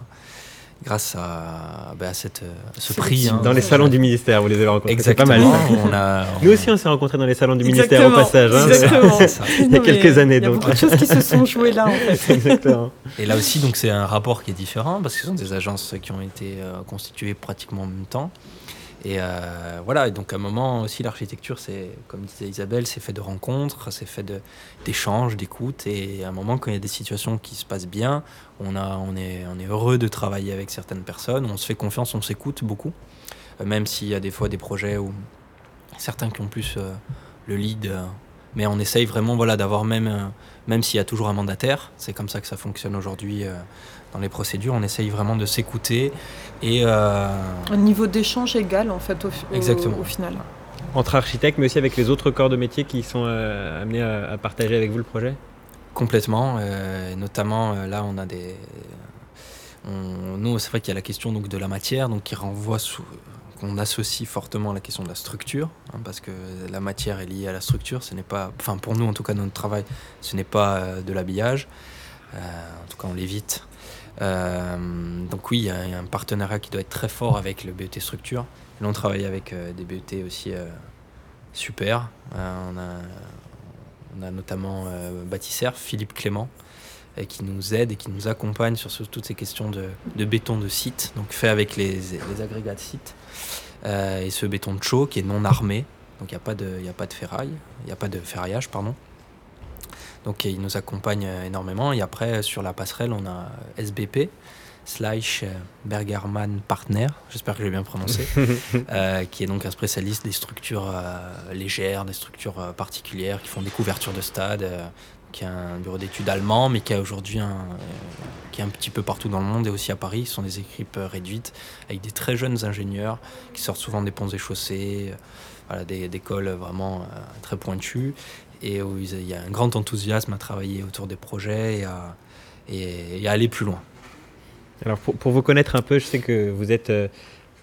grâce à, bah, cette, ce prix. Hein. Dans les salons du ministère, vous les avez rencontrés. Exactement. pas mal. On a, Nous aussi, on s'est rencontrés dans les salons du ministère au passage. Hein. Exactement. il y a quelques années. Il y a beaucoup de choses qui se sont jouées là, en fait. Exactement. Et là aussi, donc, c'est un rapport qui est différent parce que ce sont des agences qui ont été euh, constituées pratiquement en même temps. Et euh, voilà, et donc à un moment aussi, l'architecture, c'est, comme disait Isabelle, c'est fait de rencontres, c'est fait d'échanges, d'écoute. Et à un moment, quand il y a des situations qui se passent bien, on, a, on, est, on est heureux de travailler avec certaines personnes, on se fait confiance, on s'écoute beaucoup. Euh, même s'il y a des fois des projets où certains qui ont plus euh, le lead, mais on essaye vraiment voilà, d'avoir même, même s'il y a toujours un mandataire, c'est comme ça que ça fonctionne aujourd'hui dans les procédures, on essaye vraiment de s'écouter et euh, un niveau d'échange égal en fait au, Exactement. au, final. Entre architectes, mais aussi avec les autres corps de métier qui sont euh, amenés à, partager avec vous le projet? Complètement, euh, notamment là on a des, nous c'est vrai qu'il y a la question donc de la matière donc qui renvoie donc on associe fortement la question de la structure, hein, parce que la matière est liée à la structure. Ce n'est pas, enfin pour nous en tout cas dans notre travail, ce n'est pas de l'habillage. en tout cas, on l'évite. donc oui, il y, a un partenariat qui doit être très fort avec le BET structure. Et on travaille avec des BET aussi super. on a on a notamment euh, bâtisseur Philippe Clément, et qui nous aide et qui nous accompagne sur, toutes ces questions de, béton de site, donc fait avec les, agrégats de site. Euh, et ce béton de chaux qui est non armé, donc il n'y a, pas de, a pas de ferraille, il n'y a pas de ferraillage, pardon. Donc il nous accompagne énormément. Et après, sur la passerelle, on a SBP, Slash Bergerman Partner, j'espère que j'ai bien prononcé, euh, qui est donc un spécialiste des structures euh, légères, des structures euh, particulières, qui font des couvertures de stade, qui a un bureau d'études allemand, mais qui a aujourd'hui un, qui est un petit peu partout dans le monde et aussi à Paris. Ce sont des équipes réduites avec des très jeunes ingénieurs qui sortent souvent des ponts et chaussées, voilà, des, écoles vraiment très pointues et où il y a un grand enthousiasme à travailler autour des projets et à, et à aller plus loin. Alors pour, vous connaître un peu, je sais que vous êtes euh,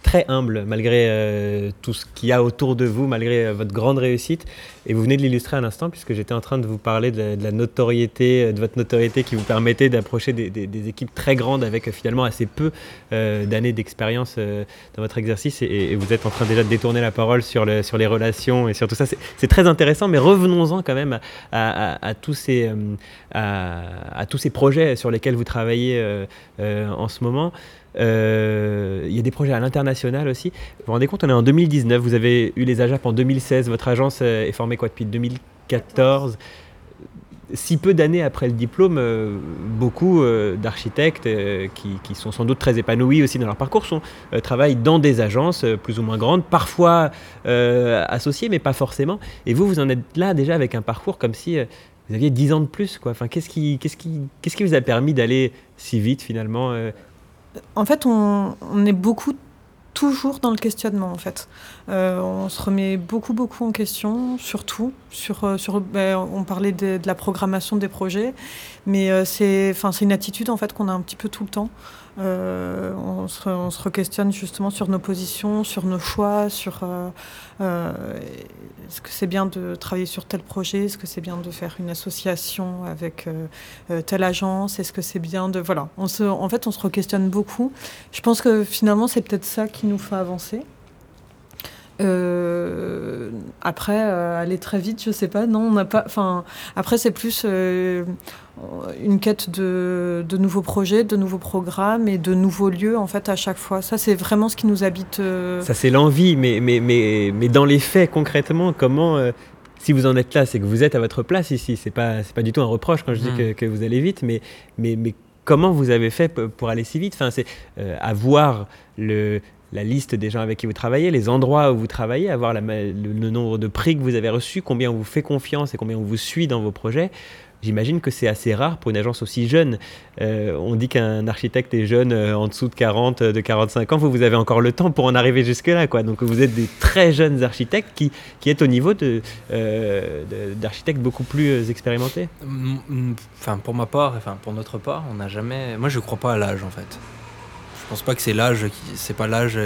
très humble malgré euh, tout ce qu'il y a autour de vous, malgré euh, votre grande réussite. Et vous venez de l'illustrer à l'instant, puisque j'étais en train de vous parler de la, notoriété, euh, de votre notoriété qui vous permettait d'approcher des, équipes très grandes avec finalement assez peu d'années d'expérience dans votre exercice. Et, vous êtes en train déjà de détourner la parole sur, le, sur les relations et sur tout ça. C'est très intéressant, mais revenons-en quand même à, tous ces projets sur lesquels vous travaillez en ce moment. Euh, il y a des projets à l'international aussi. Vous vous rendez compte, on est en 2019, vous avez eu les AJAP en 2016, votre agence euh, est formée quoi depuis 2014 si peu d'années après le diplôme, euh, beaucoup d'architectes qui, sont sans doute très épanouis aussi dans leur parcours travaillent dans des agences plus ou moins grandes, parfois associées, mais pas forcément. Et vous, vous en êtes là déjà avec un parcours comme si vous aviez 10 ans de plus. Qu'est-ce qui vous a permis d'aller si vite finalement en fait, on, est beaucoup toujours dans le questionnement en fait. Euh, on se remet beaucoup beaucoup en question, surtout sur, euh, sur ben, on parlait de, la programmation des projets, mais euh, c'est une attitude en fait qu'on a un petit peu tout le temps. Euh, on, se, on se questionne justement sur nos positions, sur nos choix, sur euh, euh, est-ce que c'est bien de travailler sur tel projet, est-ce que c'est bien de faire une association avec telle agence, est-ce que c'est bien de voilà. On se, en fait, on se re-questionne beaucoup. Je pense que finalement, c'est peut-être ça qui nous fait avancer. Euh, après, euh, aller très vite, je sais pas. Non, on n'a pas. Enfin, après, c'est plus euh, une quête de, de, nouveaux projets, de nouveaux programmes et de nouveaux lieux, en fait, à chaque fois. Ça, c'est vraiment ce qui nous habite. Ça, c'est l'envie, mais, mais, mais, mais dans les faits, concrètement, comment. si vous en êtes là, c'est que vous êtes à votre place ici. C'est pas, c'est pas du tout un reproche quand je dis mm. que, que, vous allez vite, mais, mais, mais comment vous avez fait pour aller si vite? Enfin, c'est avoir le, la liste des gens avec qui vous travaillez, les endroits où vous travaillez, avoir le, nombre de prix que vous avez reçus, combien on vous fait confiance et combien on vous suit dans vos projets. J'imagine que c'est assez rare pour une agence aussi jeune. Euh, on dit qu'un architecte est jeune euh, en dessous de 40, de 45 ans. Vous, vous avez encore le temps pour en arriver jusque-là. Quoi. Donc vous êtes des très jeunes architectes qui, qui êtes au niveau euh, d'architectes beaucoup plus expérimentés. Enfin, pour ma part, enfin, pour notre part, on n'a jamais... Moi, je ne crois pas à l'âge, en fait. Je pense pas que c'est l'âge, c'est pas l'âge,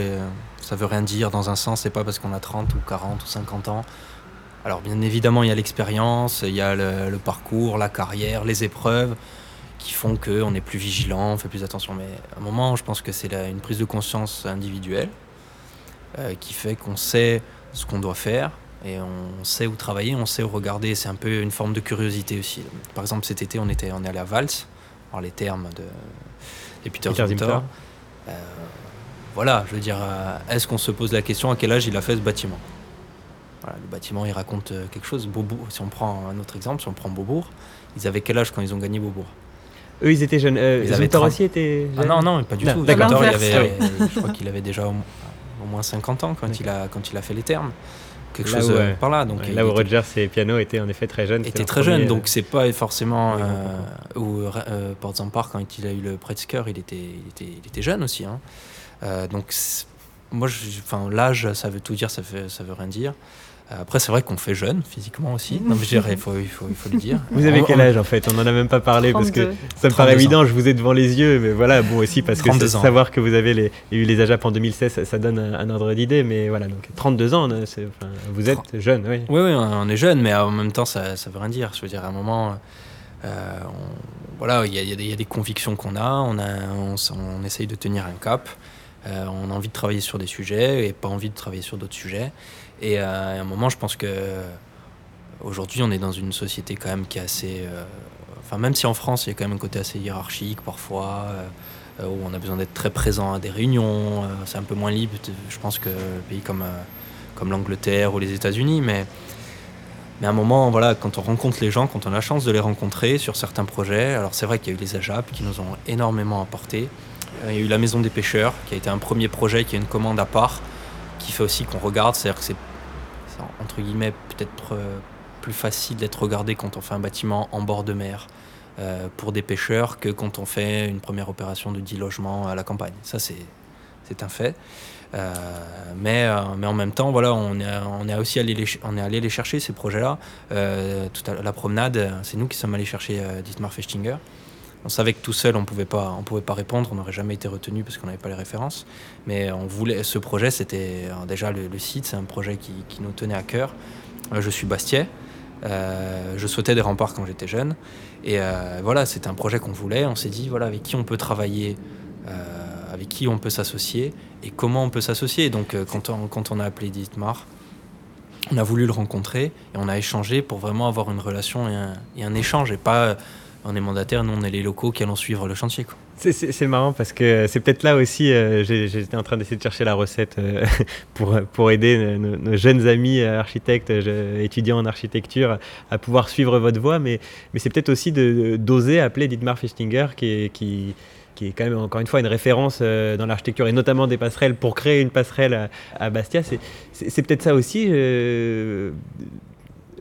ça veut rien dire dans un sens, c'est pas parce qu'on a 30 ou 40 ou 50 ans. Alors bien évidemment, il y a l'expérience, il y a le, parcours, la carrière, les épreuves qui font qu'on est plus vigilant, on fait plus attention. Mais à un moment, je pense que c'est une prise de conscience individuelle euh, qui fait qu'on sait ce qu'on doit faire et on sait où travailler, on sait où regarder. C'est un peu une forme de curiosité aussi. Par exemple, cet été, on, était, on est allé à Valls, alors les termes de, de Peter, Peter euh, voilà, je veux dire, euh, est-ce qu'on se pose la question à quel âge il a fait ce bâtiment? Le bâtiment, il raconte euh, quelque chose. Beaubourg, si on prend un autre exemple, si on prend Beaubourg, ils avaient quel âge quand ils ont gagné Beaubourg? Eux, ils étaient jeunes. ils avaient 30... aussi était Ah non, non, pas du tout. D'accord. je crois qu'il avait déjà au, moins 50 ans quand il, a, quand il a fait les termes. Quelque chose par là. Donc, là où Rogers et Piano étaient en effet très jeunes. Était très jeune, donc c'est pas forcément. ou euh, Port quand il a eu le Pritzker, il était, il était, il était jeune aussi. Hein. Euh, donc, moi, l'âge, ça veut tout dire, ça, fait, ça veut rien dire. Après, c'est vrai qu'on fait jeune physiquement aussi. Non, je dirais, il faut, il, faut, il faut le dire. Vous avez quel âge en fait? On n'en a même pas parlé parce que ça me paraît évident, je vous ai devant les yeux, mais voilà, bon aussi parce que savoir que vous avez les, eu les AJAP en 2016, ça, donne un, ordre d'idée, mais voilà, donc 32 ans, vous êtes jeune, oui. Oui, oui, on est jeune, mais en même temps, ça, ça veut rien dire. Je veux dire, à un moment, euh, voilà, il y, y, a des convictions qu'on a, on, a on, on, essaye de tenir un cap. Euh, on a envie de travailler sur des sujets et pas envie de travailler sur d'autres sujets. Et euh, à un moment, je pense que aujourd'hui, on est dans une société quand même qui est assez. Euh, enfin, même si en France, il y a quand même un côté assez hiérarchique parfois, où on a besoin d'être très présent à des réunions, c'est un peu moins libre, je pense, que pays comme, comme l'Angleterre ou les États-Unis. Mais, mais à un moment, voilà, quand on rencontre les gens, quand on a la chance de les rencontrer sur certains projets, alors c'est vrai qu'il y a eu les AJAP qui nous ont énormément apporté. Euh, il y a eu la Maison des Pêcheurs, qui a été un premier projet, qui a une commande à part, qui fait aussi qu'on regarde. C'est-à-dire que c'est, entre guillemets, peut-être euh, plus facile d'être regardé quand on fait un bâtiment en bord de mer euh, pour des pêcheurs que quand on fait une première opération de 10 logements à la campagne. Ça, c'est, un fait. mais, mais en même temps, voilà, on est, aussi allé les chercher, ces projets-là. tout à la promenade, c'est nous qui sommes allés chercher Dietmar Festinger. On savait que tout seul, on pouvait pas, on pouvait pas répondre, on n'aurait jamais été retenu parce qu'on n'avait pas les références. Mais on voulait, ce projet, c'était déjà le, site, c'est un projet qui, nous tenait à cœur. Euh, je suis Bastiais. Euh, je sautais des remparts quand j'étais jeune. Et euh, voilà, c'était un projet qu'on voulait. On s'est dit, voilà, avec qui on peut travailler, avec qui on peut s'associer et comment on peut s'associer. Donc, quand, on, quand on a appelé Dietmar, on a voulu le rencontrer et on a échangé pour vraiment avoir une relation et un, et un échange et pas on est mandataire, nous on est les locaux qui allons suivre le chantier. C'est marrant parce que c'est peut-être là aussi, euh, j'étais en train d'essayer de chercher la recette euh, pour, pour aider nos, jeunes amis architectes, étudiants en architecture à pouvoir suivre votre voie, mais, mais c'est peut-être aussi d'oser appeler Dietmar Fistinger qui, qui, qui est quand même encore une fois une référence euh, dans l'architecture et notamment des passerelles pour créer une passerelle à, Bastia. C'est peut-être ça aussi.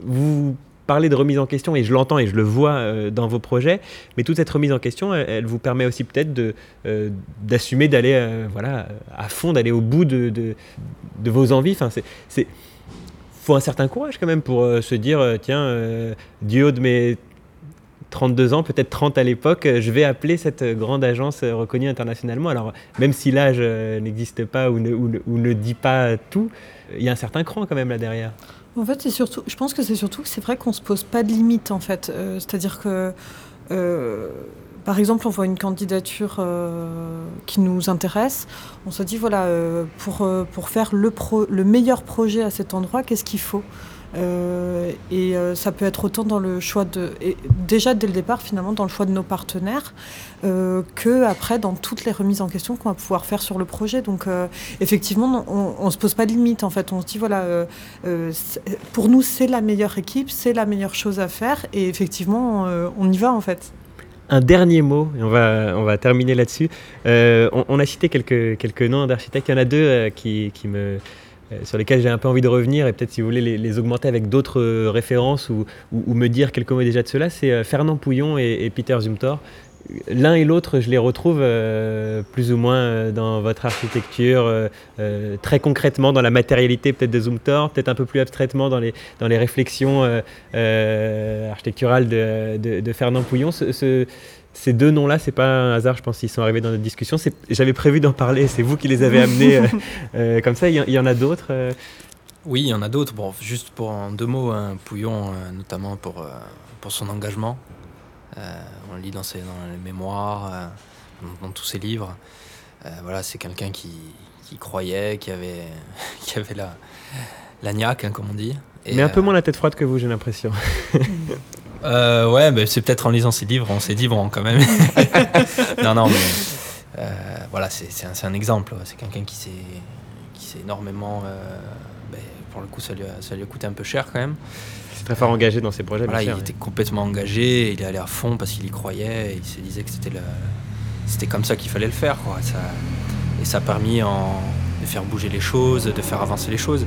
vous parler de remise en question, et je l'entends et je le vois euh, dans vos projets, mais toute cette remise en question, elle, vous permet aussi peut-être euh, d'assumer d'aller euh, voilà, à fond, d'aller au bout de, de, vos envies. Enfin, c'est, faut un certain courage quand même pour se dire, tiens, haut de mes 32 ans, peut-être 30 à l'époque, je vais appeler cette grande agence reconnue internationalement. Alors, même si l'âge n'existe pas ou ne, ne dit pas tout, il y a un certain cran quand même là derrière. En fait, c'est surtout, je pense que c'est surtout que c'est vrai qu'on se pose pas de limite en fait. Euh, c'est-à-dire que, euh, par exemple, on voit une candidature euh, qui nous intéresse, on se dit voilà, pour, pour faire le, pro, le meilleur projet à cet endroit, qu'est-ce qu'il faut? euh, et euh, ça peut être autant dans le choix de. Déjà dès le départ, finalement, dans le choix de nos partenaires, euh, que après dans toutes les remises en question qu'on va pouvoir faire sur le projet. Donc, euh, effectivement, on ne se pose pas de limite, en fait. On se dit, voilà, pour nous, c'est la meilleure équipe, c'est la meilleure chose à faire. Et effectivement, on y va, en fait. Un dernier mot, et on va, on va terminer là-dessus. On, a cité quelques, quelques noms d'architectes. Il y en a deux qui, qui me euh, sur lesquels j'ai un peu envie de revenir et peut-être si vous voulez les, augmenter avec d'autres euh, références ou, me dire quelques mots déjà de cela, c'est euh, Fernand Pouillon et, Peter Zumthor. L'un et l'autre, je les retrouve plus ou moins dans votre architecture, très concrètement dans la matérialité peut-être de Zumthor, peut-être un peu plus abstraitement dans les, dans les réflexions architecturales de, Fernand Pouillon. Ces deux noms-là, c'est pas un hasard, je pense, qu'ils sont arrivés dans notre discussion. J'avais prévu d'en parler, c'est vous qui les avez amenés euh, euh, comme ça. Il y, en a d'autres euh? Oui, il y en a d'autres. Bon, juste pour en deux mots, hein, Pouillon, notamment pour, pour son engagement. on le lit dans, ses, dans les mémoires, dans, tous ses livres. voilà, c'est quelqu'un qui, qui, croyait, qui avait, qui avait la, la niaque, hein, comme on dit. Mais un peu moins la tête froide que vous, j'ai l'impression. Euh, ouais, bah, c'est peut-être en lisant ses livres, on s'est dit, bon, quand même. non, non, mais euh, voilà, c'est un, un, exemple. C'est quelqu'un qui s'est énormément. Euh, bah, pour le coup, ça lui, a, ça lui a coûté un peu cher quand même. C'est très fort engagé dans ses projets. Voilà, il était complètement engagé, il est allé à fond parce qu'il y croyait, et il se disait que c'était c'était comme ça qu'il fallait le faire. Quoi. Ça, et ça a permis en, de faire bouger les choses, de faire avancer les choses.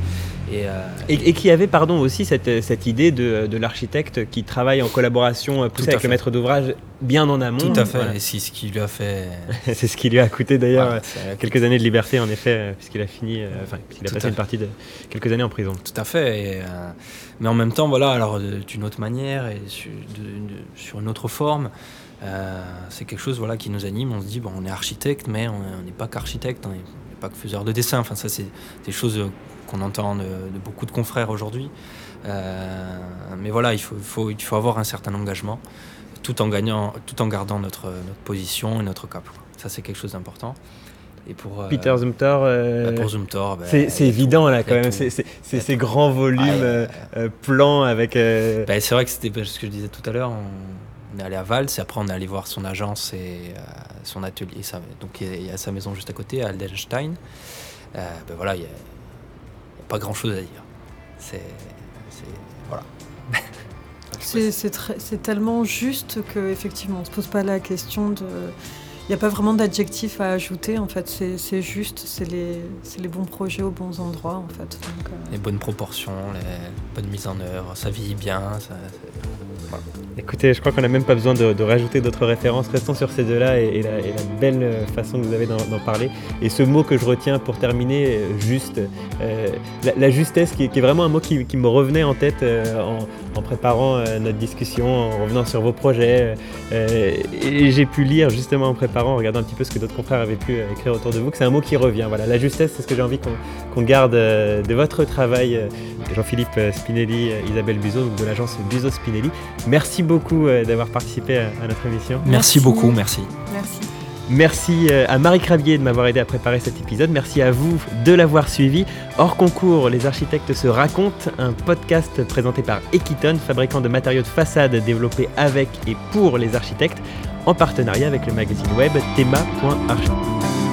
Et, euh, et, qui avait pardon, aussi cette, cette idée de, de l'architecte qui travaille en collaboration euh, poussée avec le maître d'ouvrage bien en amont. Tout à fait, et c'est ce qui lui a fait. c'est ce qui lui a coûté d'ailleurs quelques années de liberté en effet, puisqu'il a fini, enfin, puisqu'il a passé une partie de quelques années en prison. Tout à fait, et, mais en même temps, voilà, alors d'une autre manière et sur, sur une autre forme. Euh, c'est quelque chose voilà, qui nous anime. On se dit, bon, on est architecte, mais on n'est pas qu'architecte, on pas que faiseur de dessin. Enfin, ça, c'est des choses qu'on entend de, beaucoup de confrères aujourd'hui. Euh, mais voilà, il faut, faut, il faut avoir un certain engagement tout en, gagnant, tout en gardant notre, notre position et notre cap. Ça, c'est quelque chose d'important. Et pour, euh, Peter Zumthor, bah, pour Zumthor ben, c'est évident là quand même, c'est ces grands volumes plans avec. Ben, c'est vrai que c'était ce que je disais tout à l'heure, on est allé à Valls et après on est allé voir son agence et euh, son atelier. donc il y, a sa maison juste à côté, à Aldenstein. Euh, ben voilà, il n'y a, pas grand chose à dire. C'est. Voilà. c'est tellement juste qu'effectivement on ne se pose pas la question de il n'y a pas vraiment d'adjectif à ajouter, en fait. C'est juste, c'est les, les, bons projets aux bons endroits, en fait. Euh, les bonnes proportions, les bonnes mises en œuvre, ça vit bien. Ça, Écoutez, je crois qu'on n'a même pas besoin de, rajouter d'autres références. Restons sur ces deux-là et, la, belle façon que vous avez d'en parler. Et ce mot que je retiens pour terminer, euh, juste, euh, la, justesse, qui, est vraiment un mot qui, me revenait en tête en, préparant notre discussion, en revenant sur vos projets. et j'ai pu lire justement en préparant en regardant un petit peu ce que d'autres confrères avaient pu euh, écrire autour de vous, que c'est un mot qui revient. Voilà, la justesse, c'est ce que j'ai envie qu'on garde euh, de votre travail, euh, Jean-Philippe Spinelli, Isabelle Buzo, de l'agence Buzo Spinelli. Merci beaucoup d'avoir participé à, notre émission. Merci, beaucoup, merci. Merci. Merci à Marie Cravier de m'avoir aidé à préparer cet épisode. Merci à vous de l'avoir suivi. Hors concours, les architectes se racontent, un podcast présenté par Equiton, fabricant de matériaux de façade développés avec et pour les architectes en partenariat avec le magazine web thema.arch.